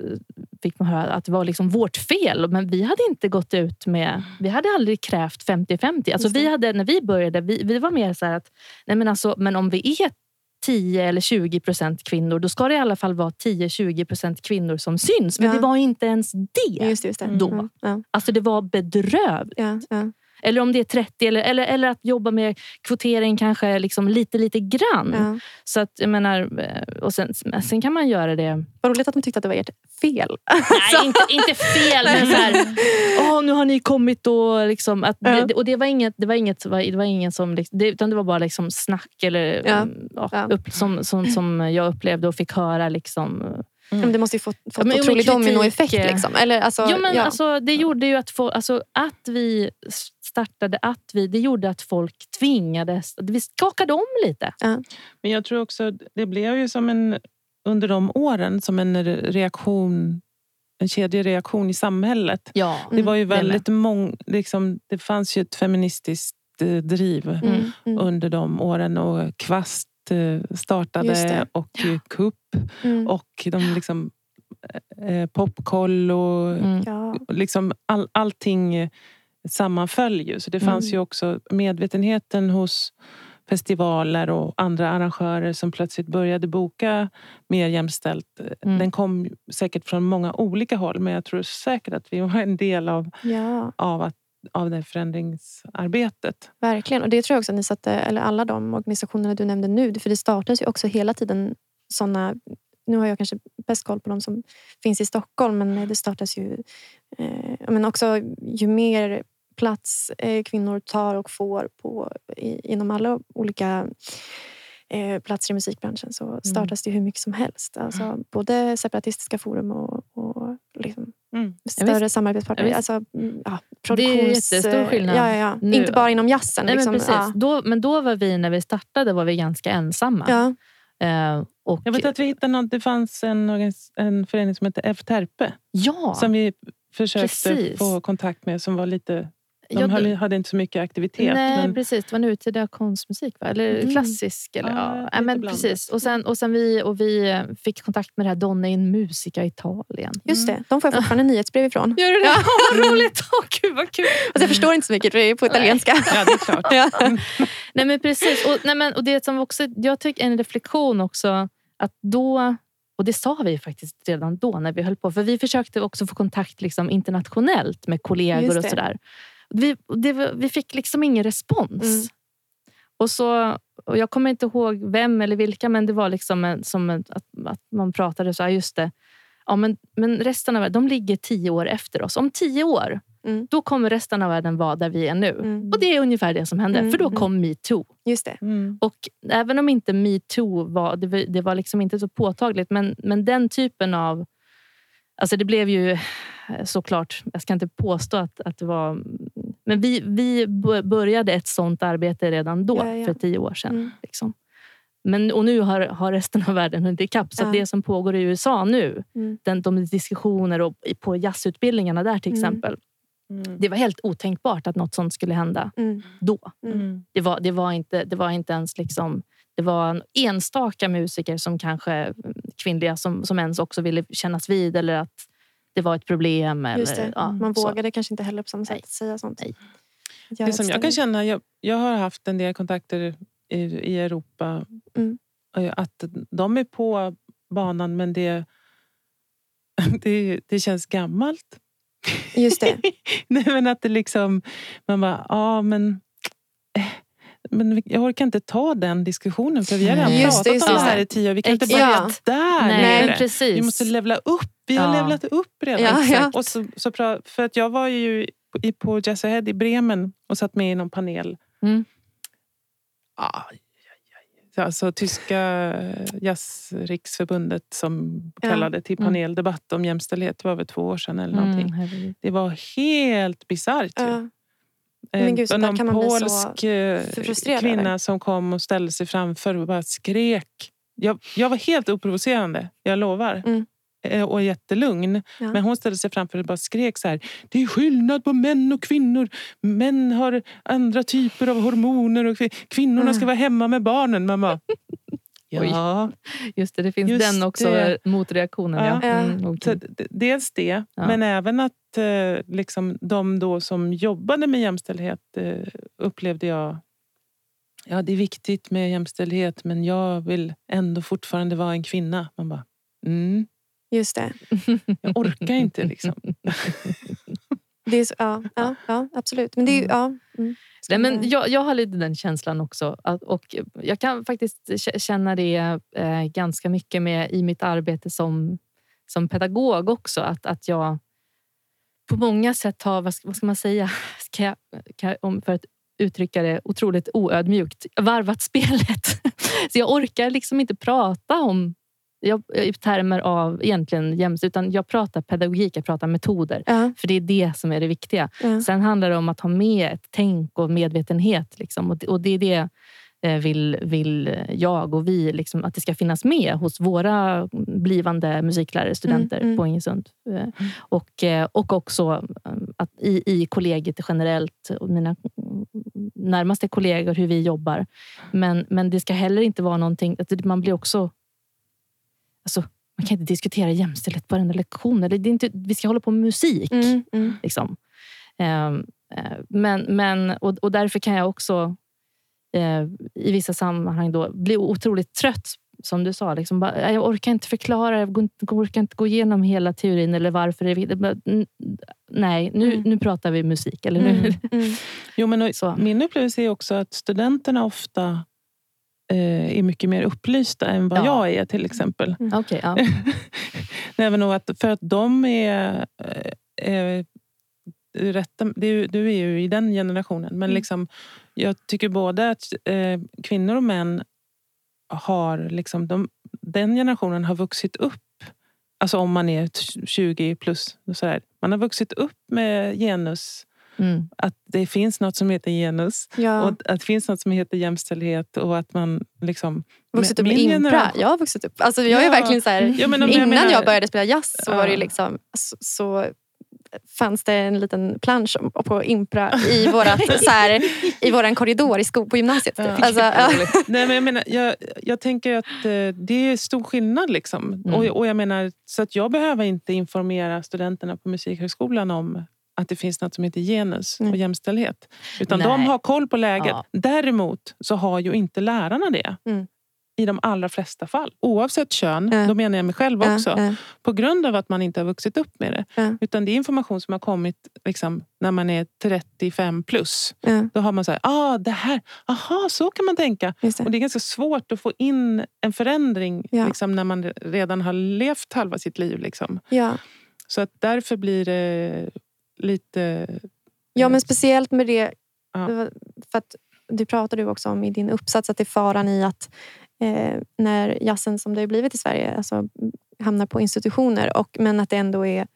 fick man höra att det var liksom vårt fel. Men vi hade inte gått ut med... Vi hade aldrig krävt 50-50. Alltså vi hade, när vi började, vi, vi var mer så att nej men, alltså, men om vi är 10 eller 20 procent kvinnor, då ska det i alla fall vara 10-20 procent kvinnor som syns. Men Ja. det var inte ens det. Just det, just det. Då. Mm. Ja, Alltså det var bedrövligt. ja. Eller om det är 30 eller, eller, eller att jobba med kvotering kanske liksom lite, lite grann. ja. Så att jag menar, eh, och sen, sen kan man göra det Vad roligt att de tyckte att det var ert fel. Nej, inte, inte fel, men så här, Åh, nu har ni kommit och liksom... Att Ja. det, och det var inget, det var inget, det var, ingen som... liksom- Det, utan det var bara liksom snack eller, Ja. mm, ja, Ja. Upp, som, som, som jag upplevde och fick höra. Liksom. Men det måste ju få, fått Ja, otrolig dominoeffekt. Liksom. Eller, alltså, jo, men ja. alltså, det gjorde ju att, få, alltså, att vi startade, att vi, det gjorde att folk tvingades... Vi skakade om lite. Men jag tror också det blev ju som en under de åren som en reaktion en kedjereaktion i samhället. Ja, Det var ju väldigt mång, liksom, Det fanns ju ett feministiskt eh, driv Mm, mm, under de åren och Kvast eh, startade det. och eh, Kupp mm. och de liksom eh, Popkoll och Mm. Ja, liksom all, allting eh, sammanföll ju. Så det fanns Mm. ju också medvetenheten hos festivaler och andra arrangörer som plötsligt började boka mer jämställt. Mm. Den kom säkert från många olika håll men jag tror säkert att vi var en del av, ja, av, att, av det förändringsarbetet. verkligen. Och det tror jag också att ni satte, eller alla de organisationerna du nämnde nu, för det startas ju också hela tiden sådana nu har jag kanske bäst koll på de som finns i Stockholm, men det startas ju... Eh, men också ju mer plats eh, kvinnor tar och får på, i, inom alla olika eh, platser i musikbranschen så startas det hur mycket som helst. Alltså, både separatistiska forum och, och liksom Mm. större samarbetspartner. Ja, visst. alltså, mm, ja, Det är produktions... jättestor skillnad Ja, ja, ja. nu. Inte bara inom jazzen. Nej, liksom. men, precis. Ja. Då, men då var vi, när vi startade, var vi ganska ensamma. Ja. Eh, och, Jag vet att vi hittade något, det fanns en, en förening som hette F. Terpe ja, som vi försökte precis. få kontakt med som var lite De Ja, höll, hade inte så mycket aktivitet. Nej, men, precis. Det var nutida konstmusik, va? eller Mm. klassisk. Eller, Ja, ja, men precis. Och sen, och sen vi, och vi eh, fick kontakt med det här Donna in Musica Italien. Just det, de får jag fortfarande nyhetsbrev ifrån. Gör du det? Ja. Vad roligt! Åh, gud, vad kul! Alltså, jag förstår inte så mycket, för det är på italienska. ja, det är klart. Ja. Nej, men precis. Och, nej, men, och det som också, jag tycker en reflektion också, att då och det sa vi faktiskt redan då när vi höll på. För vi försökte också få kontakt liksom, internationellt med kollegor och sådär. Vi, det, vi fick liksom ingen respons. Mm. Och så och jag kommer inte ihåg vem eller vilka, men det var liksom en, som en, att, att man pratade så här, just det. Ja, men, men resten av världen, de ligger tio år efter oss. Om tio år, Mm. då kommer resten av världen vara där vi är nu. Mm. Och det är ungefär det som hände, Mm, för då mm. kom metoo. Just det. Mm. Och även om inte metoo var, det var, det var liksom inte så påtagligt, men, men den typen av... Alltså det blev ju eh, såklart, jag ska inte påstå att, att det var... Men vi, vi började ett sånt arbete redan då, Ja, ja. för tio år sedan. Mm. Liksom. Men, och nu har, har resten av världen hunnit ikapp. Så Ja. det som pågår i USA nu, Mm. den, de diskussioner och, på jazzutbildningarna där till Mm. exempel. Mm. Det var helt otänkbart att något sånt skulle hända Mm. då. Mm. Det var, det var, inte, det var inte ens liksom... Det var en enstaka musiker som kanske kvinnliga som, som ens också ville kännas vid eller att det var ett problem. Eller, Just det. Ja, Man så. vågade kanske inte heller på samma sätt Nej. säga sånt. Nej. Det som jag kan känna, jag, jag har haft en del kontakter i, i Europa. Mm. Att de är på banan men det, det, det känns gammalt. Just det. Nej, men att det liksom, man bara, ja men, eh, men jag orkar inte ta den diskussionen för vi har redan. Just pratat just om det. här i tio år. Vi kan inte börja Ja. där Nej, precis. Vi måste levla upp. Vi har Ja. levlat upp redan. Ja, ja. Och så, så pra, för att jag var ju i- på Jazz Ahead i Bremen och satt med i någon panel. Mm. Aj. Alltså tyska jazzriksförbundet som Ja. kallade till Mm. paneldebatt om jämställdhet. Det var väl två år sedan eller någonting. Mm. Det var helt bisarrt. Ja. Men gud, Eh, där någon kan man polsk eh, kvinna som kom och ställde sig framför och bara skrek. Jag, jag var helt oprovocerande, jag lovar. Mm. Eh, Och jättelugn. Ja. Men hon ställde sig framför och bara skrek så här. Det är skillnad på män och kvinnor. Män har andra typer av hormoner och kvin- kvinnorna ska Mm. vara hemma med barnen. Mamma. Ja, Just det, det finns Just den också, det. motreaktionen. Ja. Ja. Mm, d- dels det, Ja. men även att eh, liksom, de då som jobbade med jämställdhet eh, upplevde jag Ja, det är viktigt med jämställdhet men jag vill ändå fortfarande vara en kvinna. Man bara, mm, Just det. jag orkar inte liksom. det är så, ja, ja, ja, absolut. Men det är. Ja. Mm. Nej, men jag, jag har lite den känslan också. Och jag kan faktiskt känna det eh, ganska mycket med i mitt arbete som, som pedagog också. Att, att jag på många sätt har, vad ska, vad ska man säga, ska jag, kan om, för att uttrycka det otroligt oödmjukt, varvat spelet. Så jag orkar liksom inte prata om jag, i termer av egentligen jämställdhet, utan jag pratar pedagogik, jag pratar metoder. Ja, För det är det som är det viktiga. ja. Sen handlar det om att ha med ett tänk och medvetenhet. Liksom. Och, det, och det är det eh, vill, vill jag och vi, liksom, att det ska finnas med hos våra blivande musiklärare, studenter Mm, mm. på Ingesund. Eh, Och, eh, och också att i, i kollegiet generellt, och mina närmaste kollegor, hur vi jobbar. Men, men det ska heller inte vara någonting... Att man blir också... Alltså, man kan inte diskutera jämställdhet på varenda lektion. Eller det är inte, vi ska hålla på med musik. Mm, mm. Liksom. Ehm, eh, men, men, och, och därför kan jag också eh, i vissa sammanhang då bli otroligt trött. Som du sa, liksom, bara, jag orkar inte förklara, jag orkar inte gå igenom hela teorin eller varför det Nej, nu, Mm. nu pratar vi musik. Eller nu, Mm, mm. Jo, men och, min upplevelse är också att studenterna ofta är mycket mer upplysta än vad Ja. jag är till exempel. Okej, ja. Nej, men att, för att de är... Eh, eh, rätta, är ju, du är ju i den generationen. Men Mm. liksom, jag tycker både att eh, kvinnor och män har... Liksom, de, den generationen har vuxit upp. Alltså om man är t- 20 plus. och Sådär. Man har vuxit upp med genus. Mm. Att det finns något som heter genus. Ja. Och att det finns något som heter jämställdhet. Och att man liksom... vuxit upp med impra. Jag har vuxit upp. Alltså, jag är Ja. verkligen så här, Ja, innan menar- jag började spela jazz så, var det liksom, så, så fanns det en liten plansch på impra i, vårat, så här, i våran korridor i sko, på gymnasiet. Typ. Ja. Alltså, ja. Nej, men jag, menar, jag, jag tänker att eh, det är stor skillnad. Liksom. Mm. Och, och jag menar, så att jag behöver inte informera studenterna på Musikhögskolan om att det finns något som heter genus och Mm. jämställdhet. Utan Nej. de har koll på läget. Ja. Däremot så har ju inte lärarna det. Mm. i de allra flesta fall. Oavsett kön, Ja. då menar jag mig själv Ja, också. ja, På grund av att man inte har vuxit upp med det. Ja. Utan det är information som har kommit liksom, när man är 35 plus. Då har man så här, ah, det här, aha, så kan man tänka. det. Och det är ganska svårt att få in en förändring Ja. liksom, när man redan har levt halva sitt liv. Liksom. Ja. Så att därför blir det lite... ja, men speciellt med det. Ja. För att det pratade du också om i din uppsats, att det är faran i att eh, när jazzen som det har blivit i Sverige alltså, hamnar på institutioner, och, men att det ändå är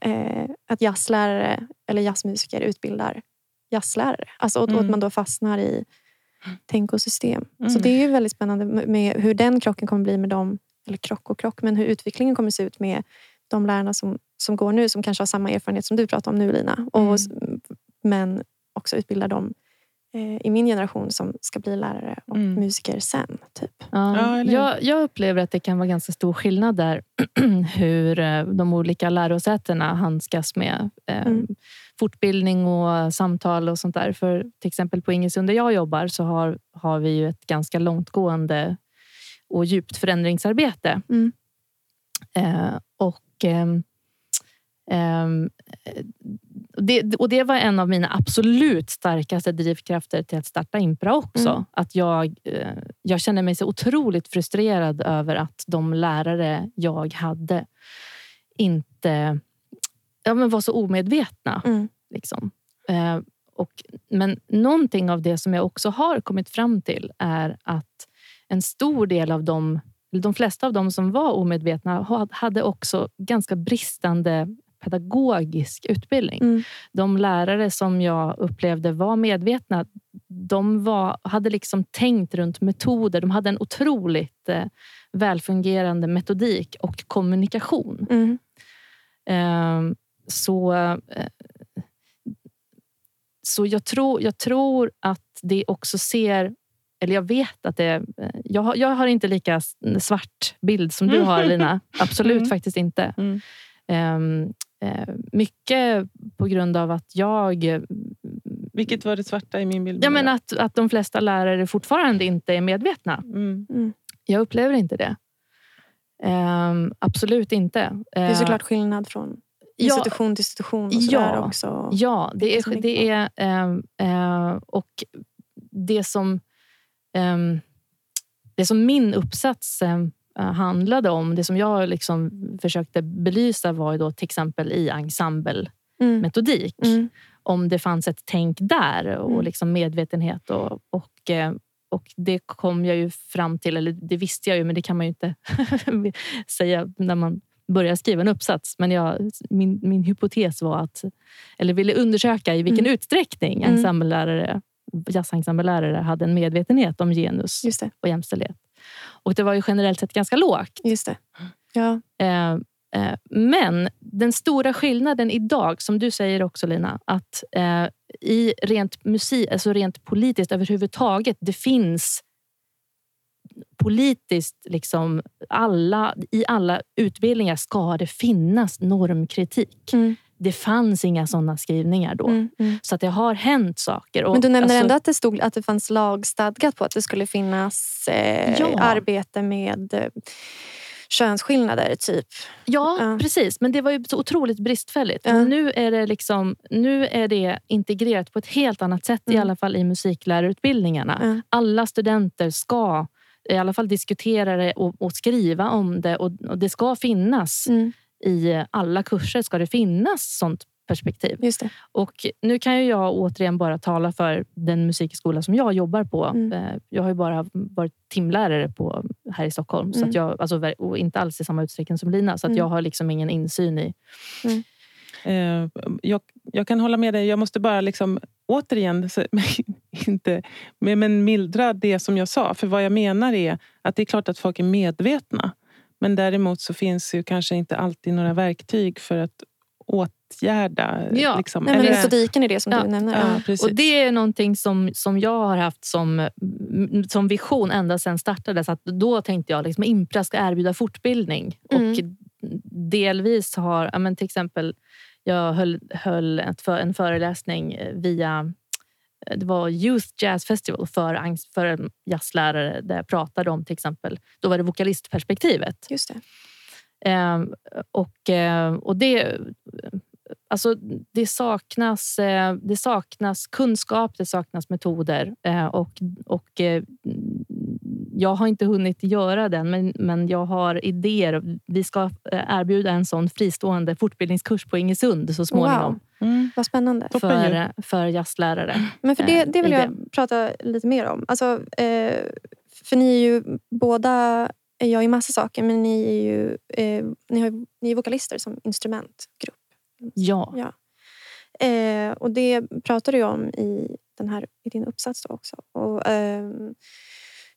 eh, att jazzlärare eller jazzmusiker utbildar jazzlärare. Alltså, och, och att Mm. man då fastnar i tänk och system. Så Mm. det är ju väldigt spännande med- med hur den krocken kommer bli med dem, eller krock och krock, men hur utvecklingen kommer se ut med de lärarna som, som går nu, som kanske har samma erfarenhet som du pratar om nu Lina. Och, Mm. Men också utbilda dem eh, i min generation som ska bli lärare och Mm. musiker sen. Typ. Ja, jag, jag upplever att det kan vara ganska stor skillnad där hur eh, de olika lärosätena handskas med eh, Mm. fortbildning och samtal och sånt där. För till exempel på Ingesund där jag jobbar så har, har vi ju ett ganska långtgående och djupt förändringsarbete. Mm. Eh, och ehm, ehm, eh, det, och det var en av mina absolut starkaste drivkrafter till att starta Impra också. Mm. Att jag, eh, jag känner mig så otroligt frustrerad över att de lärare jag hade inte ja, men var så omedvetna. Mm. Liksom. Eh, och, men någonting av det som jag också har kommit fram till är att en stor del av dem, de flesta av dem som var omedvetna ha- hade också ganska bristande pedagogisk utbildning. Mm. De lärare som jag upplevde var medvetna, de var, hade liksom tänkt runt metoder. De hade en otroligt eh, välfungerande metodik och kommunikation. Mm. Ehm, så eh, så jag, tror, jag tror att det också ser... Eller jag vet att det... eh, Jag har, jag har inte lika svart bild som du har, Lina. Absolut Mm. faktiskt inte. Mm. Ehm, eh, mycket på grund av att jag... eh, Vilket var det svarta i min bild? Ja, men att, att de flesta lärare fortfarande inte är medvetna. Mm. Mm. Jag upplever inte det. Ehm, absolut inte. Det är såklart skillnad från institution till institution och Ja. också. Ja, det som är, det är ehm, eh, och det som ehm, det som min uppsats ehm, eh, handlade om, det som jag liksom försökte belysa var då till exempel i ensemblemetodik. Mm. Mm. Om det fanns ett tänk där och Mm. liksom medvetenhet. Och, och, eh, och det kom jag ju fram till, eller det visste jag ju, men det kan man ju inte säga när man börjar skriva en uppsats. Men jag, min, min hypotes var att, eller ville undersöka i vilken Mm. utsträckning Mm. ensemblelärare, jazzensemblelärare hade en medvetenhet om genus och jämställdhet. Och det var ju generellt sett ganska lågt. Just det. Ja. Eh, eh, men den stora skillnaden idag, som du säger också Lina, att eh, i rent musik, alltså rent politiskt överhuvudtaget, det finns politiskt, liksom alla, i alla utbildningar ska det finnas normkritik. Mm. Det fanns inga sådana skrivningar då. Mm. Mm. Så att det har hänt saker. Och, Men du nämner alltså, ändå att det, stod, att det fanns lagstadgat på att det skulle finnas eh, Ja. arbete med eh, könsskillnader. Typ. Ja, Ja. precis. Men det var ju så otroligt bristfälligt. Ja. Nu, är det liksom, nu är det integrerat på ett helt annat sätt, i Mm. alla fall i musiklärarutbildningarna. Alla studenter ska i alla fall diskutera det och, och skriva om det. Och, och Det ska finnas Mm. I alla kurser ska det finnas sånt perspektiv. Just det. Och nu kan ju jag återigen bara tala för den musikskola som jag jobbar på. Mm. Eh, Jag har ju bara varit timlärare på, här i Stockholm. Så Mm. att jag, alltså, och inte alls i samma utsträckning som Lina. Så att Mm. jag har liksom ingen insyn i... Eh, jag, jag kan hålla med dig. Jag måste bara liksom, återigen, så, inte, men, men mildra det som jag sa. För vad jag menar är att det är klart att folk är medvetna. Men däremot så finns ju kanske inte alltid några verktyg för att åtgärda. Ja. liksom. Nej, men Eller- metodiken är det som Ja. du nämner. ja. Och Det är någonting som, som jag har haft som, mm, som vision ända sedan startades. Att då tänkte jag liksom Impra ska erbjuda fortbildning. Mm. Och delvis har, men till exempel, jag höll, höll ett en föreläsning eh, via det var Youth Jazz Festival för, för jazzlärare där jag pratade om till exempel, då var det vokalistperspektivet. Just det. Eh, och, och det, alltså, det, saknas, eh, det saknas kunskap, det saknas metoder eh, och, och eh, jag har inte hunnit göra den, men, men jag har idéer. Vi ska erbjuda en sån fristående fortbildningskurs på Ingesund så småningom. Wow. Mm. Vad spännande. För, för jazzlärare. Men för det, det vill jag prata lite mer om. Alltså, för ni är ju båda jag i massa saker, men ni är ju eh, ni, har, ni är vokalister som instrumentgrupp. Ja. ja. Eh, och det pratar du om i, den här, i din uppsats också. Och, eh,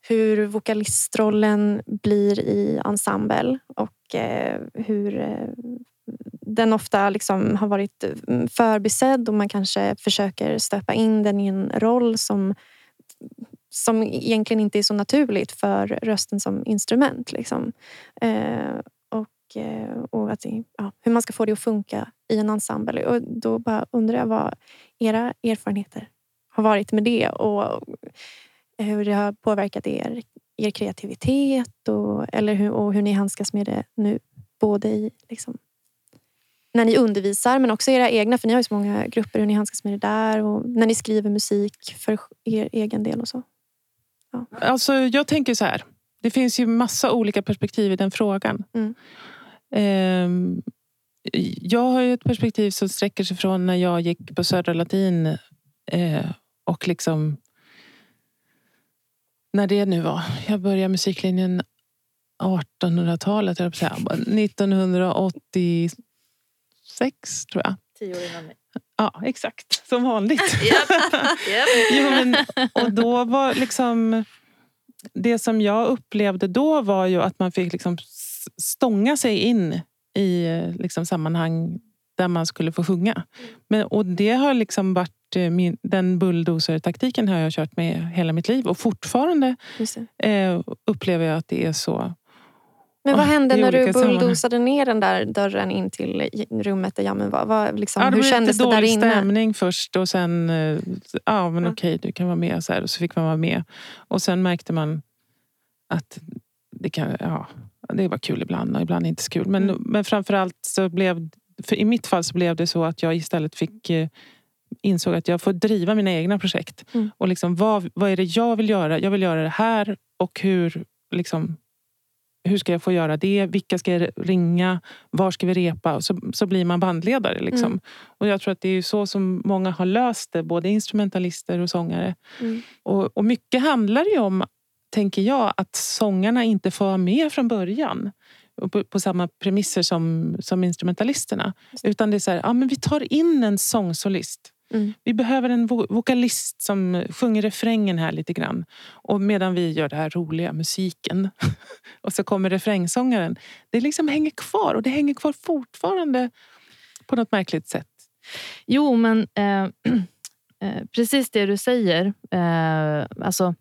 hur vokalistrollen blir i ensemble och eh, hur eh, den ofta liksom har varit mm, förbisedd och man kanske försöker stöpa in den i en roll som som egentligen inte är så naturligt för rösten som instrument. Liksom. Eh, och, eh, och att, ja, hur man ska få det att funka i en ensemble. Och då bara undrar jag vad era erfarenheter har varit med det och hur det har påverkat er, er kreativitet och, eller hur, och hur ni handskas med det nu. Både i liksom, när ni undervisar men också era egna, för ni har ju så många grupper, hur ni handskas med det där och när ni skriver musik för er egen del och så. Ja. Alltså, jag tänker så här. Det finns ju massa olika perspektiv i den frågan. Mm. Um, jag har ett perspektiv som sträcker sig från när jag gick på Södra Latin eh, och liksom när det nu var. Jag började musiklinjen 1800-talet, 1986 tror jag. Tio år innan mig. Ja, exakt. Som vanligt. jo, men, och då var liksom... Det som jag upplevde då var ju att man fick liksom stånga sig in i liksom sammanhang där man skulle få sjunga. Men, och det har liksom varit eh, min, den bulldozer-taktiken har jag kört med hela mitt liv och fortfarande eh, upplever jag att det är så men vad hände när du bulldozade ner den där dörren in till rummet där jammen var? Vad, liksom, ja, det hur kändes det där inne? Det stämning först och sen, eh, ja men ja. okej du kan vara med. Så här, och så fick man vara med. Och sen märkte man att det, kan, ja, det var kul ibland och ibland inte så kul. Men, mm. men framförallt så blev, för i mitt fall så blev det så att jag istället fick eh, insåg att jag får driva mina egna projekt. Mm. Och liksom, vad, vad är det jag vill göra? Jag vill göra det här och hur liksom, hur ska jag få göra det? Vilka ska jag ringa? Var ska vi repa? Så, så blir man bandledare. Liksom. Mm. Och jag tror att det är så som många har löst det, både instrumentalister och sångare. Mm. Och, och mycket handlar ju om, tänker jag, att sångarna inte får vara med från början. På, på, samma premisser som, som instrumentalisterna. Utan det är så här, ja, men vi tar in en sångsolist. Mm. Vi behöver en vo vokalist som sjunger refrängen här lite grann. Och medan vi gör den här roliga musiken. och så kommer refrängsångaren. Det liksom hänger kvar och det hänger kvar fortfarande på något märkligt sätt. Jo, men eh, eh, precis det du säger. Eh, alltså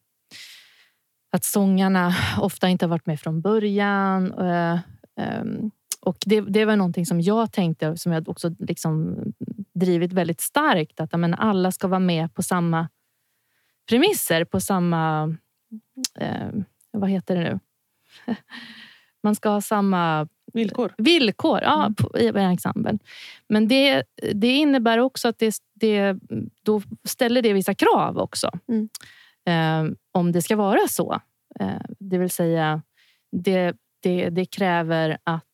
att sångarna ofta inte har varit med från början. Eh, ehm, och det, det var någonting som jag tänkte, som jag också liksom drivit väldigt starkt. Att men, alla ska vara med på samma premisser, på samma... Eh, vad heter det nu? Man ska ha samma villkor. Villkor ja, mm. på, i ensemblen. Men det, det innebär också att det, det, då ställer det vissa krav också. Mm. Eh, om det ska vara så. Eh, det vill säga, det, det, det kräver att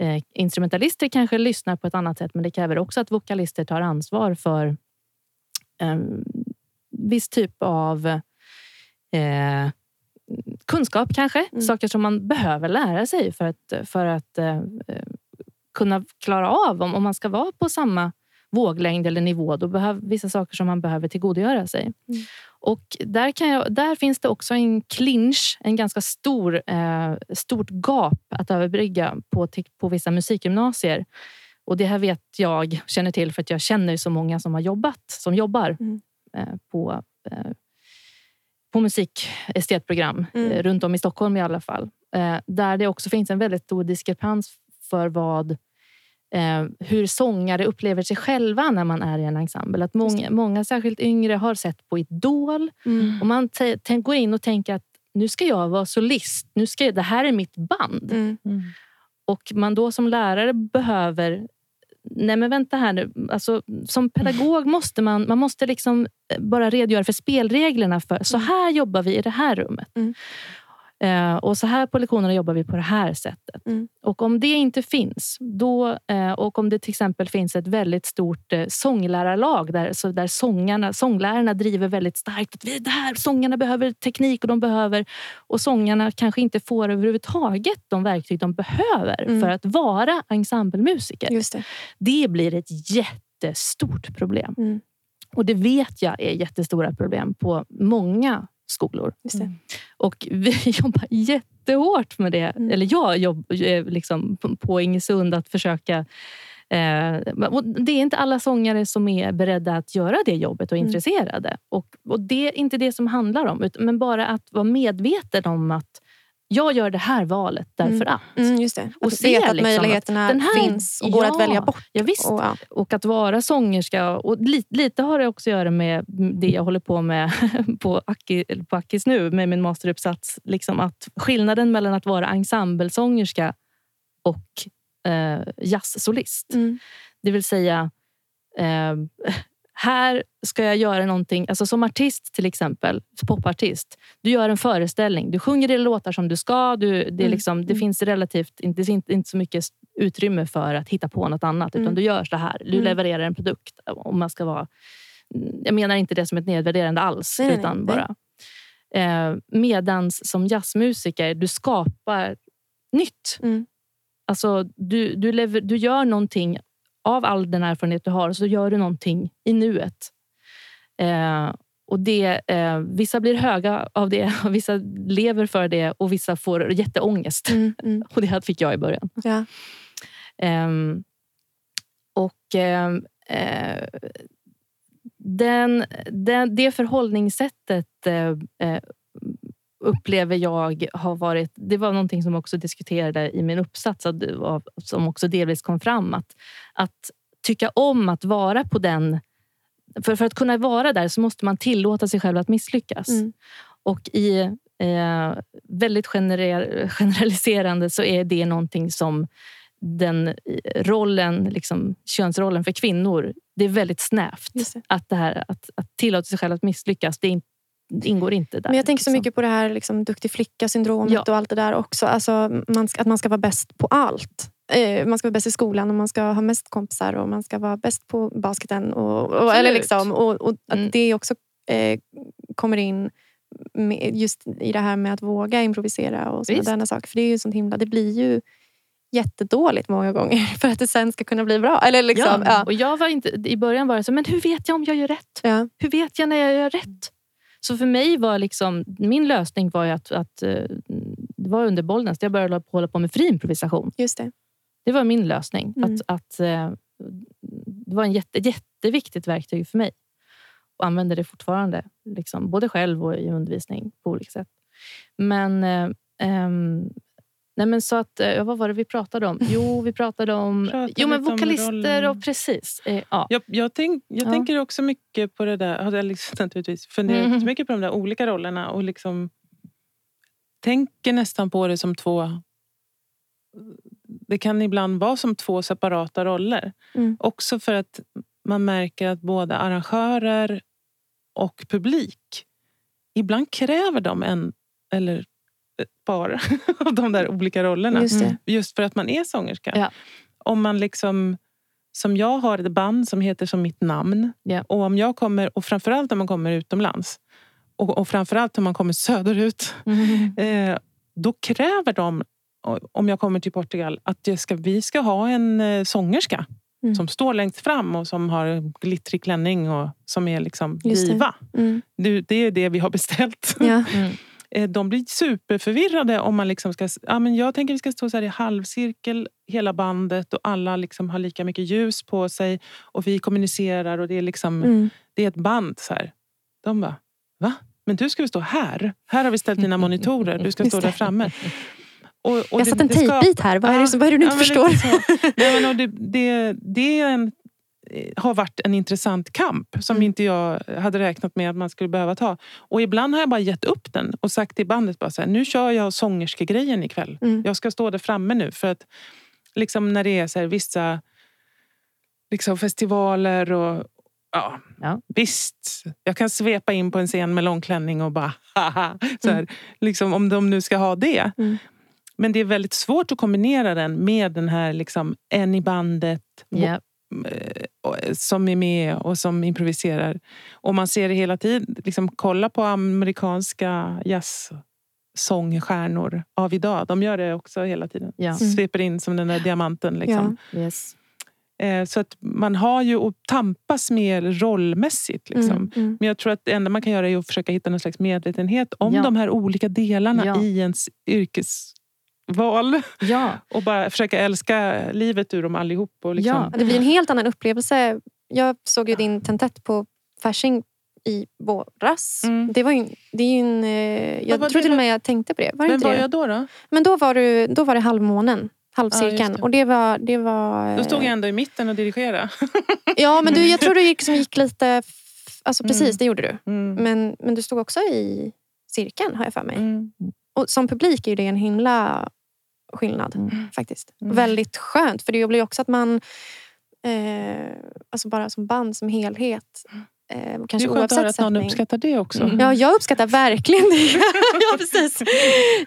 Eh, instrumentalister kanske lyssnar på ett annat sätt, men det kräver också att vokalister tar ansvar för en viss typ av eh, kunskap kanske. Mm. Saker som man behöver lära sig för att, för att eh, kunna klara av. Om, om man ska vara på samma våglängd eller nivå, då behöver vissa saker som man behöver tillgodogöra sig. Mm. Och där, kan jag, där finns det också en clinch, en ganska stor, eh, stort gap att överbrygga på, på vissa musikgymnasier. Och det här vet jag, känner till för att jag känner så många som har jobbat, som jobbar mm. eh, på, eh, på musikestetprogram mm. eh, runt om i Stockholm i alla fall. Eh, där det också finns en väldigt stor diskrepans för vad eh, hur sångare upplever sig själva när man är i en ensemble. Att många, många särskilt yngre, har sett på Idol. Mm. Och man går in och tänker att nu ska jag vara solist. Nu ska jag, det här är mitt band. Mm. Och man då som lärare behöver... Nej men vänta här nu. Alltså, som pedagog måste man, man måste liksom bara redogöra för spelreglerna. för Så här jobbar vi i det här rummet. Eh, och så här på lektionerna jobbar vi på det här sättet. Mm. Och om det inte finns, då, eh, och om det till exempel finns ett väldigt stort eh, sånglärarlag där, så där sångarna, sånglärarna driver väldigt starkt att vi, det här, sångarna behöver teknik och de behöver och sångarna kanske inte får överhuvudtaget de verktyg de behöver Mm. för att vara ensemblemusiker. Just det. Det blir ett jättestort problem. Mm. Och det vet jag är jättestora problem på många skolor. Just det. Och vi jobbar jättehårt med det. Mm. Eller jag jobbar liksom på- Ingesund att försöka Eh, det är inte alla sångare som är beredda att göra det jobbet och Mm. intresserade. Och, och Det är inte det som handlar om, utan, men bara att vara medveten om att jag gör det här valet därför att. Mm, just det. Och Att se veta att liksom att möjligheterna den här- finns och går Ja, att välja bort. Ja, visst. Och, ja. Och att vara sångerska. Och lite, lite har det också att göra med det jag håller på med på, Aki, på Akis nu med min masteruppsats. Liksom att skillnaden mellan att vara ensemblesångerska och eh, jazzsolist. Mm. Det vill säga, eh, här ska jag göra någonting. Alltså som artist till exempel, popartist. Du gör en föreställning. Du sjunger dina låtar som du ska. Du, det Mm. liksom, det Mm. finns relativt inte, inte, inte så mycket utrymme för att hitta på något annat. Utan Mm. du gör så här. Du Mm. levererar en produkt. Om man ska vara, jag menar inte det som ett nedvärderande alls. Nej, utan nej. bara eh, Medans som jazzmusiker, du skapar nytt. Mm. Alltså, du, du, lever, du gör någonting av all den erfarenhet du har, så gör du någonting i nuet. Eh, och det, eh, vissa blir höga av det, och vissa lever för det och vissa får jätteångest. Mm, mm. Och det fick jag i början. Ja. Ehm, och ehm, eh, den, den, det förhållningssättet eh, eh, upplever jag har varit... Det var någonting som också diskuterade i min uppsats som också delvis kom fram. Att, att tycka om att vara på den... För, för att kunna vara där så måste man tillåta sig själv att misslyckas. Mm. Och i eh, väldigt gener- generaliserande så är det någonting som den eh, rollen, liksom, könsrollen för kvinnor, det är väldigt snävt. Det. Att, det här, att, att tillåta sig själv att misslyckas, det, det ingår inte där. Men jag tänker så liksom. mycket på det här liksom, duktig flicka-syndromet Ja. och allt det där också. Alltså, man att man ska vara bäst på allt. Eh, man ska vara bäst i skolan och man ska ha mest kompisar och man ska vara bäst på basketen. Och, och, eller liksom, och, och att Mm. det också eh, kommer in just i det här med att våga improvisera och sådana saker. För det är ju sånt himla... Det blir ju jättedåligt många gånger för att det sen ska kunna bli bra. Eller liksom, ja. ja. Och jag var inte, I början var det så, men hur vet jag om jag gör rätt? Ja. Hur vet jag när jag gör rätt? Så för mig var liksom, min lösning var att, att eh, det var under Bollnäs, jag började hålla på med fri improvisation. Just det. Det var min lösning. Mm. Att, att, eh, det var en jätte, jätteviktigt verktyg för mig. Och använder det fortfarande. Liksom, både själv och i undervisning på olika sätt. Men, eh, ehm, nej men så att, eh, vad var det vi pratade om? Jo, vi pratade om Pratade jo, men vokalister och precis. Eh, ja. Jag, jag, tänk, jag Ja. tänker också mycket på det där. Jag har liksom, naturligtvis funderat Mhm. mycket på de där olika rollerna. Och liksom tänker nästan på det som två... Det kan ibland vara som två separata roller. Mm. Också för att man märker att både arrangörer och publik ibland kräver de en eller par av de där olika rollerna. Just det. Just för att man är sångerska. Ja. Om man liksom, som jag har ett band som heter som mitt namn. Ja. Och om jag kommer, och framförallt om man kommer utomlands. Och, och framförallt om man kommer söderut. Eh, då kräver de, om jag kommer till Portugal, att ska, vi ska ha en eh, sångerska. Mm. Som står längst fram och som har glittrig klänning och som är liksom Just det. diva. Mm. Det, det är det vi har beställt. Ja. Eh, De blir superförvirrade om man liksom ska... Ja, men jag tänker vi ska stå så här i halvcirkel, hela bandet och alla liksom har lika mycket ljus på sig. Och vi kommunicerar och det är liksom... Mm. Det är ett band. så här. De bara, va? Men du ska stå här? Här har vi ställt dina monitorer. Du ska stå det. där framme. Och, och Jag har det- satt en det tejpbit här. Vad är det, som- vad är det du inte men förstår? lite så. Nej, men och det, det, det är en, har varit en intressant kamp som Mm. inte jag hade räknat med att man skulle behöva ta. Och ibland har jag bara gett upp den och sagt till bandet bara så här, nu kör jag sångerskegrejen ikväll. Mm. Jag ska stå där framme nu. För att liksom när det är så här, vissa liksom festivaler och ja, Ja. Visst, jag kan svepa in på en scen med långklänning och bara haha. Så här, Mm. liksom, om de nu ska ha det. Mm. Men det är väldigt svårt att kombinera den med den här liksom, en i bandet Ja. Som är med och som improviserar. Och man ser det hela tiden. Liksom, kolla på amerikanska jazzsångstjärnor av idag. De gör det också hela tiden. Ja. Mm. Sveper in som den där diamanten. Liksom. Yes. Eh, Så att man har ju att tampas med rollmässigt. Liksom. Mm, mm. Men jag tror att det enda man kan göra är att försöka hitta någon slags medvetenhet om Ja. de här olika delarna Ja. i ens yrkesval. Ja. Och bara försöka älska livet ur dem allihop. Och liksom, Ja. Ja, Det blir en helt annan upplevelse. Jag såg ju din tentett på Fasching i våras. Mm. Det, var ju, det är ju en, eh, jag var tror det till och med jag tänkte på det. Var Vem inte var det? jag då? då? Men då var, du, då var det halvmånen. Ja, Halvcirkeln. just det. och det var... Det var Då stod eh, jag ändå i mitten och dirigerade. Ja, men du, jag tror du gick, som gick lite... Alltså precis, Mm. det gjorde du. Mm. Men, men du stod också i cirkeln, har jag för mig. Mm. Och som publik är ju det en himla skillnad. Mm. faktiskt. Mm. Väldigt skönt, för det blir också att man... Eh, alltså bara som band, som helhet. Eh, Det kanske är skönt att höra att någon uppskattar det också. Mm. Ja, jag uppskattar verkligen det. ja, precis.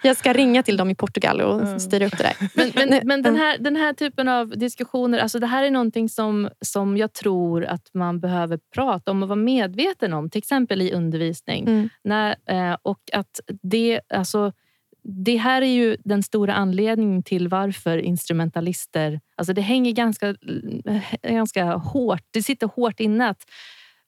Jag ska ringa till dem i Portugal och Mm. styra upp det där. Men, men, men den, ja. här, den här typen av diskussioner, alltså det här är någonting som, som jag tror att man behöver prata om och vara medveten om, till exempel i undervisning. Mm. När, eh, och att det, alltså, det här är ju den stora anledningen till varför instrumentalister... Alltså det hänger ganska, ganska hårt, det sitter hårt inne att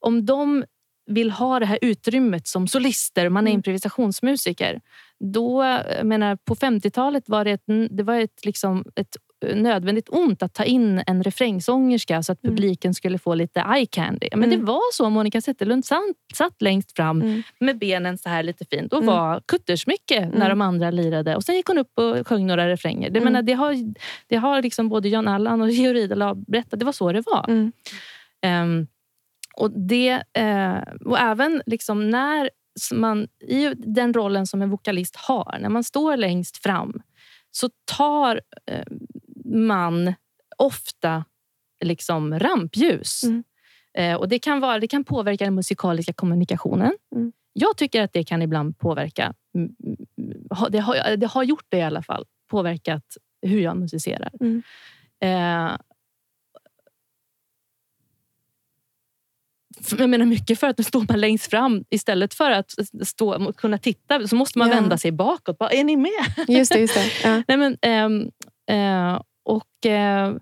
om de vill ha det här utrymmet som solister, man är Mm. improvisationsmusiker. Då, menar, på 50-talet var det ett, det var ett, liksom, ett nödvändigt ont att ta in en refrängsångerska så att Mm. publiken skulle få lite eye candy. Men Mm. det var så Monica Zetterlund satt, längst fram Mm. med benen så här lite fint och Mm. var kuttersmycke när Mm. de andra lirade. Och Sen gick hon upp och sjöng några refränger. Det, Mm. menar, det har, det har liksom både Jan Allan och Georg Ridala berättat. Det var så det var. Mm. Ehm, och, det, eh, och även liksom när man, i den rollen som en vokalist har, när man står längst fram så tar eh, man ofta liksom rampljus. Mm. Eh, och det, kan vara, det kan påverka den musikaliska kommunikationen. Mm. Jag tycker att det kan ibland påverka, mm, mm, det har, det har gjort det i alla fall, påverkat hur jag musicerar. Mm. Eh, Jag menar mycket för att nu står man längst fram istället för att stå, kunna titta så måste man Ja. vända sig bakåt. Bara, är ni med? Just det. Just det. Ja. Nej, men, ehm, eh, och, eh,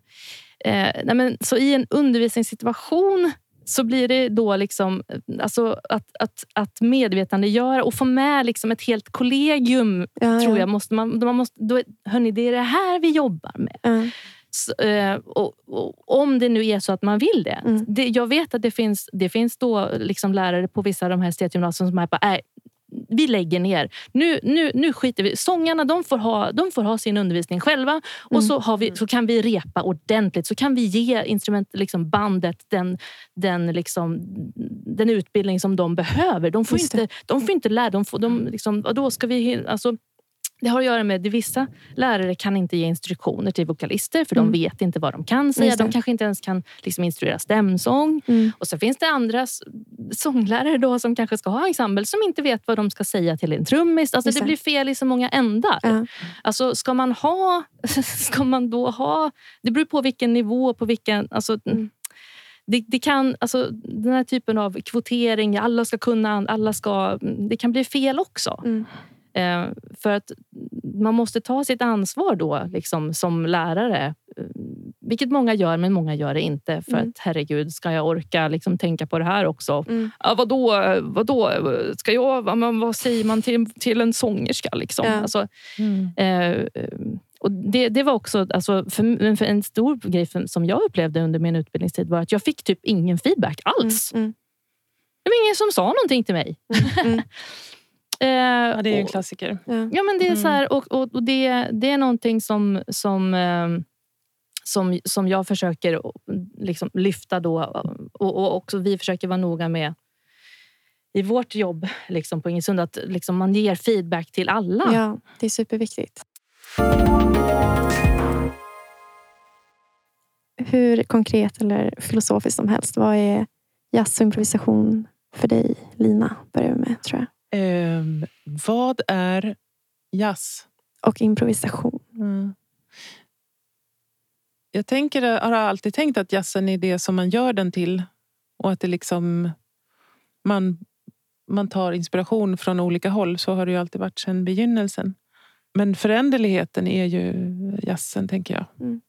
eh, men, så I en undervisningssituation så blir det då liksom, alltså, att, att, att medvetandegöra och få med liksom ett helt kollegium. Ja, tror ja. jag måste, man, man måste, då, hörni, Det är det här vi jobbar med. Ja. Så, eh, och, och, om det nu är så att man vill det. Mm. det jag vet att det finns, det finns då liksom lärare på vissa av de här estetgymnasierna som är bara, vi lägger ner. Nu, nu, nu skiter vi Sångarna de får, ha, de får ha sin undervisning själva och Mm. så, har vi, så kan vi repa ordentligt. Så kan vi ge instrument, liksom bandet den, den, liksom, den utbildning som de behöver. De får, Just det. inte, de får inte lära... De får, de, liksom, då ska vi, alltså, det har att göra med att vissa lärare kan inte ge instruktioner till vokalister för Mm. de vet inte vad de kan säga. De kanske inte ens kan liksom, instruera stämsång. Mm. Och så finns det andra sånglärare då som kanske ska ha ensemble som inte vet vad de ska säga till en trummis. Alltså Just det det. blir fel i så många ändar. Ja. Alltså ska man ha... Ska man då ha... Det beror på vilken nivå, på vilken... Alltså, Mm. det, det kan, alltså, den här typen av kvotering, alla ska kunna, alla ska... Det kan bli fel också. Mm. Eh, för att man måste ta sitt ansvar då liksom, som lärare. Eh, Vilket många gör, men många gör det inte. För Mm. att herregud, ska jag orka liksom, tänka på det här också? Mm. Ja, vadå, vadå? Ska jag, ja, men vad säger man till, till en sångerska? Liksom? Ja. Alltså, Mm. eh, och det, det var också alltså, för, men för en stor grej för, som jag upplevde under min utbildningstid var att jag fick typ ingen feedback alls. Mm. Det var ingen som sa någonting till mig. Mm. Eh, Ja, det är ju en klassiker. Ja. Ja, men det är Mm. så här, och, och, och det, det är någonting som, som, eh, som, som jag försöker liksom lyfta då. Och, och också vi försöker vara noga med i vårt jobb liksom på Ingesund att liksom man ger feedback till alla. Ja, det är superviktigt. Hur konkret eller filosofiskt som helst. Vad är jazz och improvisation för dig, Lina? Börjar vi med, tror jag. Ehm, vad är jazz? Och improvisation. Mm. Jag tänker, har alltid tänkt att jazzen är det som man gör den till. Och att det liksom man, man tar inspiration från olika håll. Så har det ju alltid varit sedan begynnelsen. Men föränderligheten är ju jazzen, tänker jag. Mm.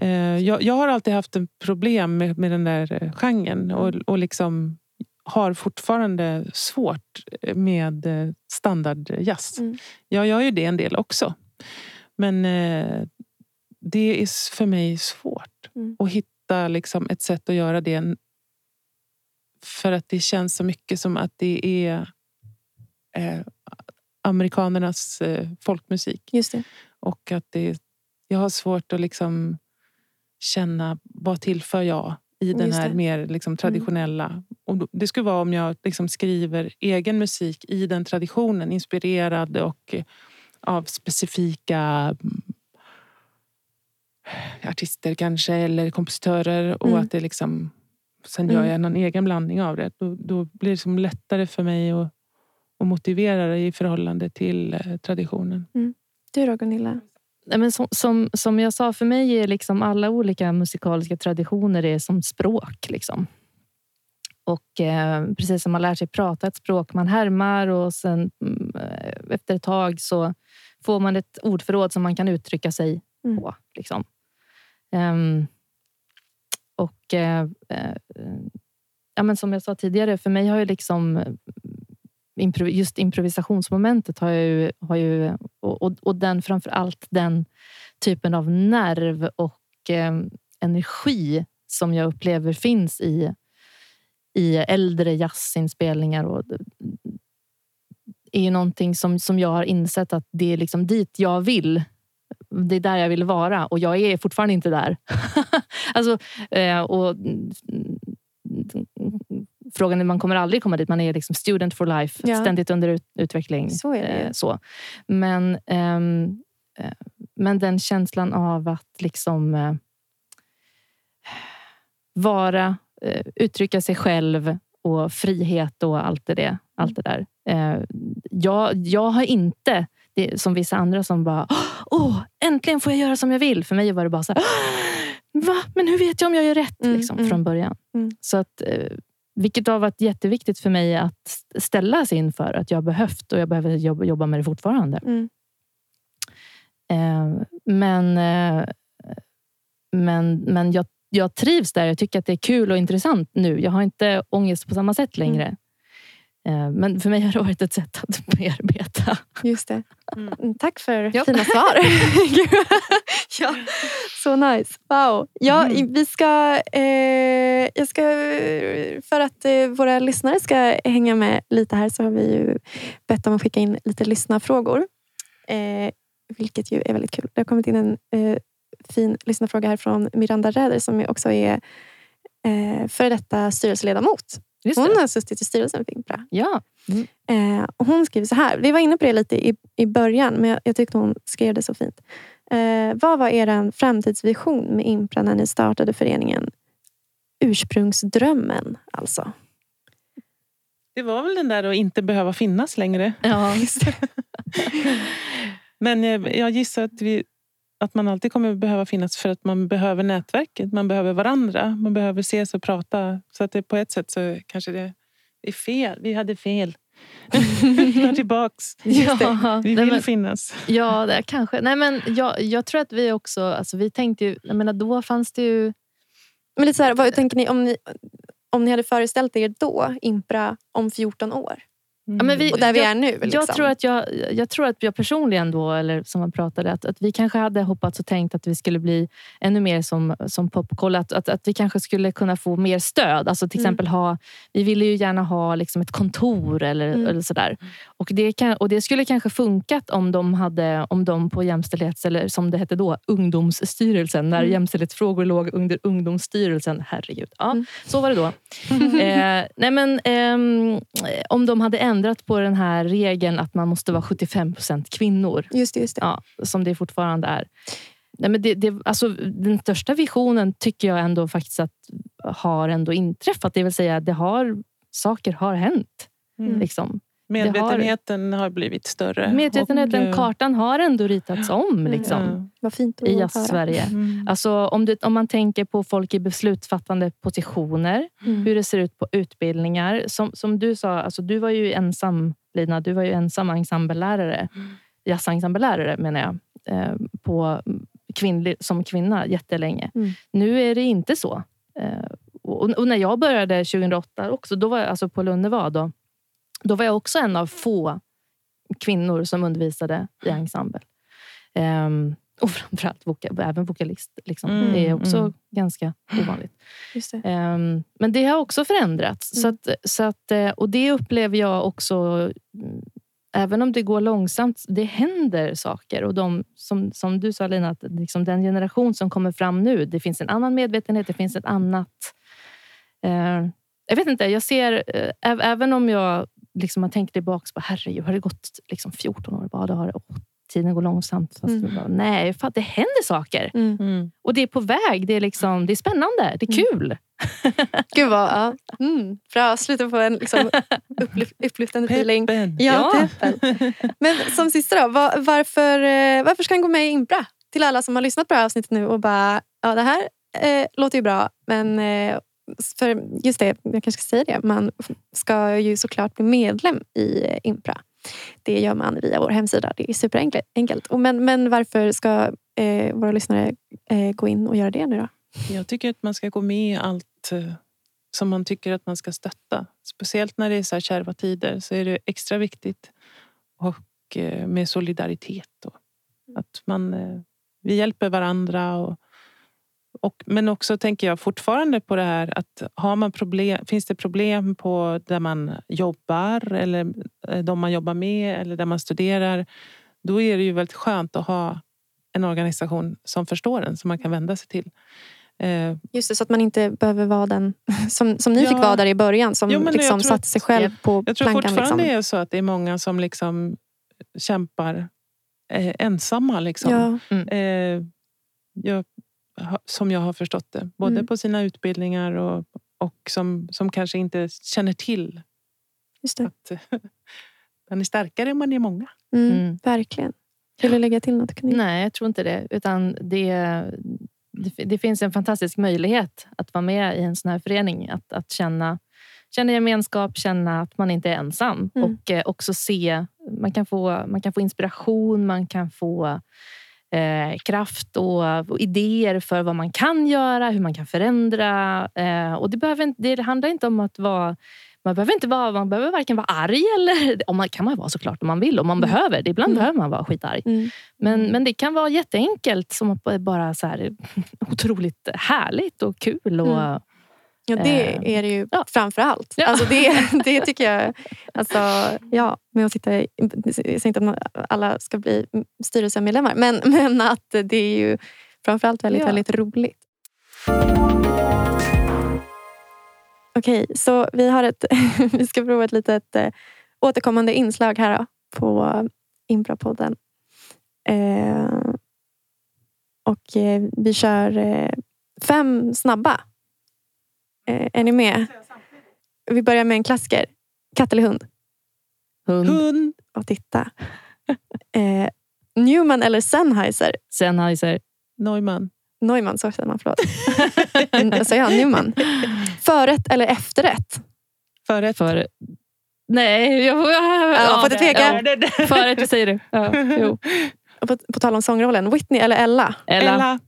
Eh, Jag, jag har alltid haft en problem med, med den där eh, genren. Och, och liksom har fortfarande svårt med eh, standardjazz. Mm. Jag gör ju det en del också. Men eh, det är för mig svårt Mm. att hitta liksom, ett sätt att göra det. För att det känns så mycket som att det är eh, amerikanernas eh, folkmusik. Just det. Och att det, jag har svårt att liksom känna vad tillför jag i den här mer liksom traditionella. Och då- det skulle vara om jag liksom skriver egen musik i den traditionen. Inspirerad och eh, av specifika mm, artister kanske eller kompositörer. Och Mm. att det liksom sen gör Mm. jag någon egen blandning av det. Då, då blir det liksom lättare för mig att, att motivera det i förhållande till eh, traditionen. Du då, Gunilla? Men som, som, som jag sa, för mig är liksom alla olika musikaliska traditioner är som språk. Liksom. Och eh, precis som man lär sig prata ett språk man härmar och sen eh, efter ett tag så får man ett ordförråd som man kan uttrycka sig Mm. på. Liksom. Ehm, och eh, eh, ja, men som jag sa tidigare, för mig har ju liksom just improvisationsmomentet har ju, har ju och, och, och den framför allt den typen av nerv och eh, energi som jag upplever finns i, i äldre jazzinspelningar. Och, är ju någonting som, som jag har insett att det är liksom dit jag vill. Det är där jag vill vara och jag är fortfarande inte där. alltså, eh, och, frågan är, man kommer aldrig komma dit. Man är liksom student for life, Ja. ständigt under ut, utveckling. Så är det. Eh, så. Men, eh, men den känslan av att liksom eh, vara, eh, uttrycka sig själv och frihet och allt det, allt det där. Eh, jag, jag har inte, det, som vissa andra som bara Åh, äntligen får jag göra som jag vill. För mig var det bara så här, Va? Men hur vet jag om jag gör rätt? Mm, liksom, mm. Från början. Mm. Så att, eh, vilket har varit jätteviktigt för mig att ställa sig inför att jag behövt och jag behöver jobba, med det fortfarande. Mm. Eh, men eh, men, men jag, jag trivs där. Jag tycker att det är kul och intressant nu. Jag har inte ångest på samma sätt längre. Eh, men för mig har det varit ett sätt att bearbeta. Just det. Mm. Mm, Tack för Ja. fina svar. Ja, så nice. Wow. Ja, Mm. vi ska, eh, jag ska... För att eh, våra lyssnare ska hänga med lite här så har vi ju bett dem att skicka in lite lyssnarfrågor. Eh, vilket ju är väldigt kul. Det har kommit in en eh, fin lyssnarfråga här från Miranda Räder som också är eh, före detta styrelseledamot. Just Hon det. har suttit i styrelsen för Impra. Ja. Eh, och hon skriver så här. Vi var inne på det lite i, i början, men jag, jag tyckte hon skrev det så fint. Eh, vad var er framtidsvision med Impra när ni startade föreningen? Ursprungsdrömmen, alltså. Det var väl den där att inte behöva finnas längre. ja. Men jag, jag gissar att, vi, att man alltid kommer behöva finnas för att man behöver nätverket. Man behöver varandra. Man behöver ses och prata. Så att det på ett sätt så kanske det är fel. Vi hade fel. Tar tillbaks. Ja, Vi vill men, finnas. ja det kanske. Nej, men jag, jag tror att vi också... Alltså, vi tänkte ju... Jag menar, då fanns det ju... Men lite så här, vad tänker ni om, ni om ni hade föreställt er då, Impra, om 14 år? Ja, men vi- och där vi jag- är nu. Liksom. Jag, tror att jag, jag tror att jag personligen då, eller som man pratade, att, att vi kanske hade hoppats och tänkt att vi skulle bli ännu mer som, som Popkoll. Att, att, att vi kanske skulle kunna få mer stöd. Alltså till Mm. exempel ha, vi ville ju gärna ha liksom ett kontor eller, Mm. eller sådär. Och det, kan, och det skulle kanske funkat om de, hade, om de på jämställdhets, eller som det hette då, ungdomsstyrelsen. När Mm. jämställdhetsfrågor låg under ungdomsstyrelsen. Herregud. Ja, Mm. Så var det då. eh, nej men, ehm, om de hade ändrat på den här regeln att man måste vara 75% kvinnor, Just det. Just det. ja, som det fortfarande är. Nej, men det, det, alltså, den största visionen tycker jag ändå faktiskt att har ändå inträffat. Det vill säga, det har, saker har hänt. Mm. Liksom. Medvetenheten har blivit större. Medvetenheten, Och, eh, kartan har ändå ritats om liksom, ja. Vad fint att i jazz-Sverige. Mm. Alltså, om, det, om man tänker på folk i beslutsfattande positioner, Mm. hur det ser ut på utbildningar. Som, som du sa, alltså, du var ju ensam, Lina, du var ju ensam ensemblelärare. Mm. Jazzensemblelärare menar jag. Eh, på kvinnlig, som kvinna jättelänge. Mm. Nu är det inte så. Eh, och, och när jag började 2008 också, då var jag alltså på Lundevad. Då, då var jag också en av få kvinnor som undervisade i ensemble. Ehm, och framförallt voka, även vokalist. Liksom. Mm, det är också mm. ganska ovanligt. Det. Ehm, men det har också förändrats. Så Mm. att, så att, eh, och det upplever jag också, mm, även om det går långsamt, det händer saker. Och de, som, som du sa Lina, att liksom den generation som kommer fram nu, det finns en annan medvetenhet, det finns ett annat... Eh, jag vet inte, jag ser, ä- även om jag liksom har tänkt tillbaka på herregud, har det gått liksom 14 år? Bara, det har, tiden går långsamt. Fast Mm. bara, nej, fan, det händer saker. Mm. Mm. Och det är på väg. Det är, liksom, det är spännande. Det är Mm. kul. Gud vad... Ja. Mm. Bra, sluta på en liksom, upplyf- upplyftande feeling. Peppen. Ja, Ja. peppen. Men som sista då, var, varför, eh, varför ska han gå med i Impra? Till alla som har lyssnat på det här avsnittet nu och bara, ja det här eh, låter ju bra, men eh, för just det, jag kanske ska säga det, man ska ju såklart bli medlem i eh, Impra. Det gör man via vår hemsida, det är superenkelt. men, men varför ska eh, våra lyssnare eh, gå in och göra det nu då? Jag tycker att man ska gå med i allt eh, som man tycker att man ska stötta. Speciellt när det är så här kärva tider så är det extra viktigt. Och eh, med solidaritet. Då. Att man, eh, vi hjälper varandra. Och, och, men också tänker jag fortfarande på det här att har man problem, finns det problem på där man jobbar eller eh, de man jobbar med eller där man studerar. Då är det ju väldigt skönt att ha en organisation som förstår en som man kan vända sig till. Eh, Just det, så att man inte behöver vara den som, som ni Ja. fick vara där i början som Jo, liksom satte att- sig själv på Jag tror plankan. fortfarande Liksom. det är så att det är många som liksom kämpar eh, ensamma. Liksom. Ja, Eh, jag, som jag har förstått det. Både Mm. på sina utbildningar och, och som, som kanske inte känner till just det. att man är starkare om man är många. Mm, Mm. Verkligen. Vill du lägga till något? Cornelia? Nej, jag tror inte det. Utan det, det, det finns en fantastisk möjlighet att vara med i en sån här förening. Att, att känna, känna gemenskap, känna att man inte är ensam. Mm. Och eh, också se, man kan, få, man kan få inspiration, man kan få eh, kraft och, och idéer för vad man kan göra, hur man kan förändra. Eh, och det, behöver, inte- det handlar inte om att vara man behöver inte vara, man behöver varken vara arg eller... Om man kan man vara såklart om man vill, om man Mm. behöver. det. Ibland Mm. behöver man vara skitarg. Mm. Men, men det kan vara jätteenkelt, som att bara så här, otroligt härligt och kul. Och, Mm. Ja, det Eh, är det ju ja. framför allt. Ja. Alltså det, det tycker jag. Alltså, ja, med att sitta i, jag inte att alla ska bli styrelsemedlemmar, men, men att det är ju framför allt väldigt, Ja. väldigt roligt. Okej, så vi, har ett, vi ska prova ett litet eh, återkommande inslag här då, på Imprapodden. Eh, och eh, vi kör eh, fem snabba. Eh, är ni med? Vi börjar med en klassiker. Katt eller hund? hund, Hund! Och titta. Eh, Newman eller Sennheiser? Sennheiser. Neumann. Neumann, så säger man. Förlåt. Säger jag? Newman. Förrätt eller efterrätt? Förrätt. För, nej, jag får... Ja, får du tveka? Ja, förrätt, vad säger du? Ja, jo. På, på tal om sångrollen. Whitney eller Ella? Ella. Ella.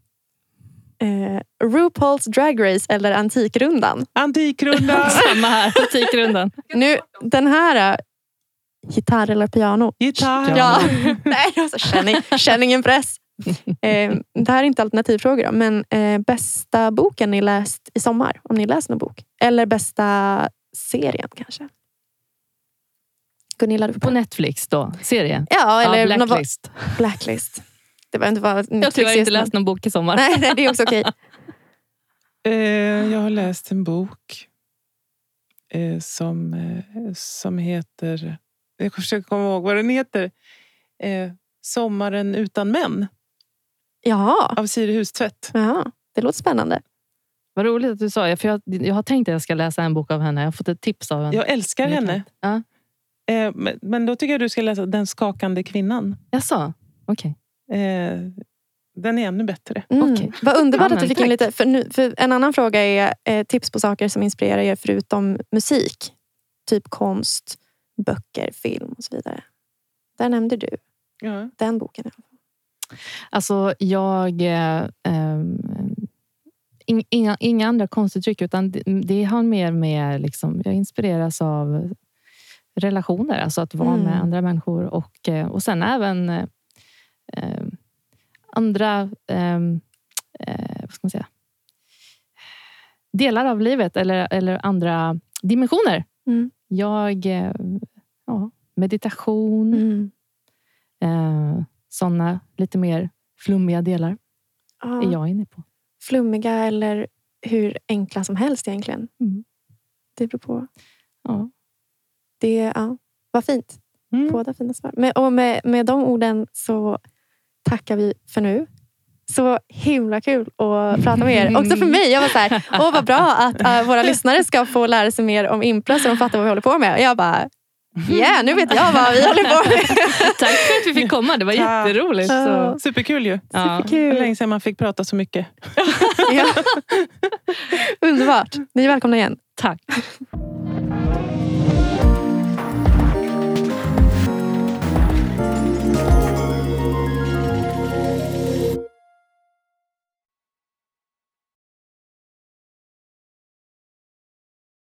Eh, RuPaul's Drag Race eller Antikrundan? Antikrundan. Samma här, Antikrundan. Nu, den här gitarr eller piano? Gitarr. Ja. Nej, alltså, känn, känn ingen press. Eh, det här är inte alternativfrågor, då, men eh, bästa boken ni läst i sommar? Om ni läst någon bok. Eller bästa serien kanske? Gunilla, du På Netflix då? Serie? Ja, eller ja, någon- Blacklist. Det var inte bara Jag har tyvärr inte läst någon bok i sommar. Nej, nej, det är också okej. Eh, jag har läst en bok eh, som, eh, som heter... Jag försöker komma ihåg vad den heter. Eh, Sommaren utan män Jaha, av Siri Hustvedt. jaha, det låter spännande. Vad roligt att du sa det. För jag, jag har tänkt att jag ska läsa en bok av henne. Jag har fått ett tips av henne. Jag älskar henne. Ja. Eh, men, men då tycker jag du ska läsa Den skakande kvinnan. Jaså? Okej. Eh, den är ännu bättre. Mm. Okej. Vad underbart Ja, att du fick in lite. För, nu, för en annan fråga är eh, tips på saker som inspirerar er förutom musik. Typ konst, böcker, film och så vidare. Där nämnde du Ja. den boken. Alltså, jag... Eh, ehm, ing- inga, inga andra konstuttryck, utan det, det har mer med... Liksom, jag inspireras av relationer, alltså att vara Mm. med andra människor. Och, eh, och sen även eh, eh, andra... ehm, eh, vad ska man säga? Delar av livet eller, eller andra dimensioner. Mm. Jag... Eh, ja, meditation. Mm. Eh, såna lite mer flummiga delar är Ja, jag inne på. flummiga eller hur enkla som helst egentligen. Mm. Det beror på. Ja. Det, ja, vad fint. Mm. Båda fina svar. Med, och med, med de orden så tackar vi för nu. Så himla kul att prata med er. Också för mig. Jag var så här, åh vad bra att äh, våra lyssnare ska få lära sig mer om impro så de fattar vad vi håller på med. Och jag bara, yeah, nu vet jag vad vi håller på med. Tack för att vi fick komma. Det var jätteroligt. Ja. Så. Superkul ju. Ja. Superkul. länge sedan man fick prata så mycket. Ja. Underbart. Ni är välkomna igen. Tack.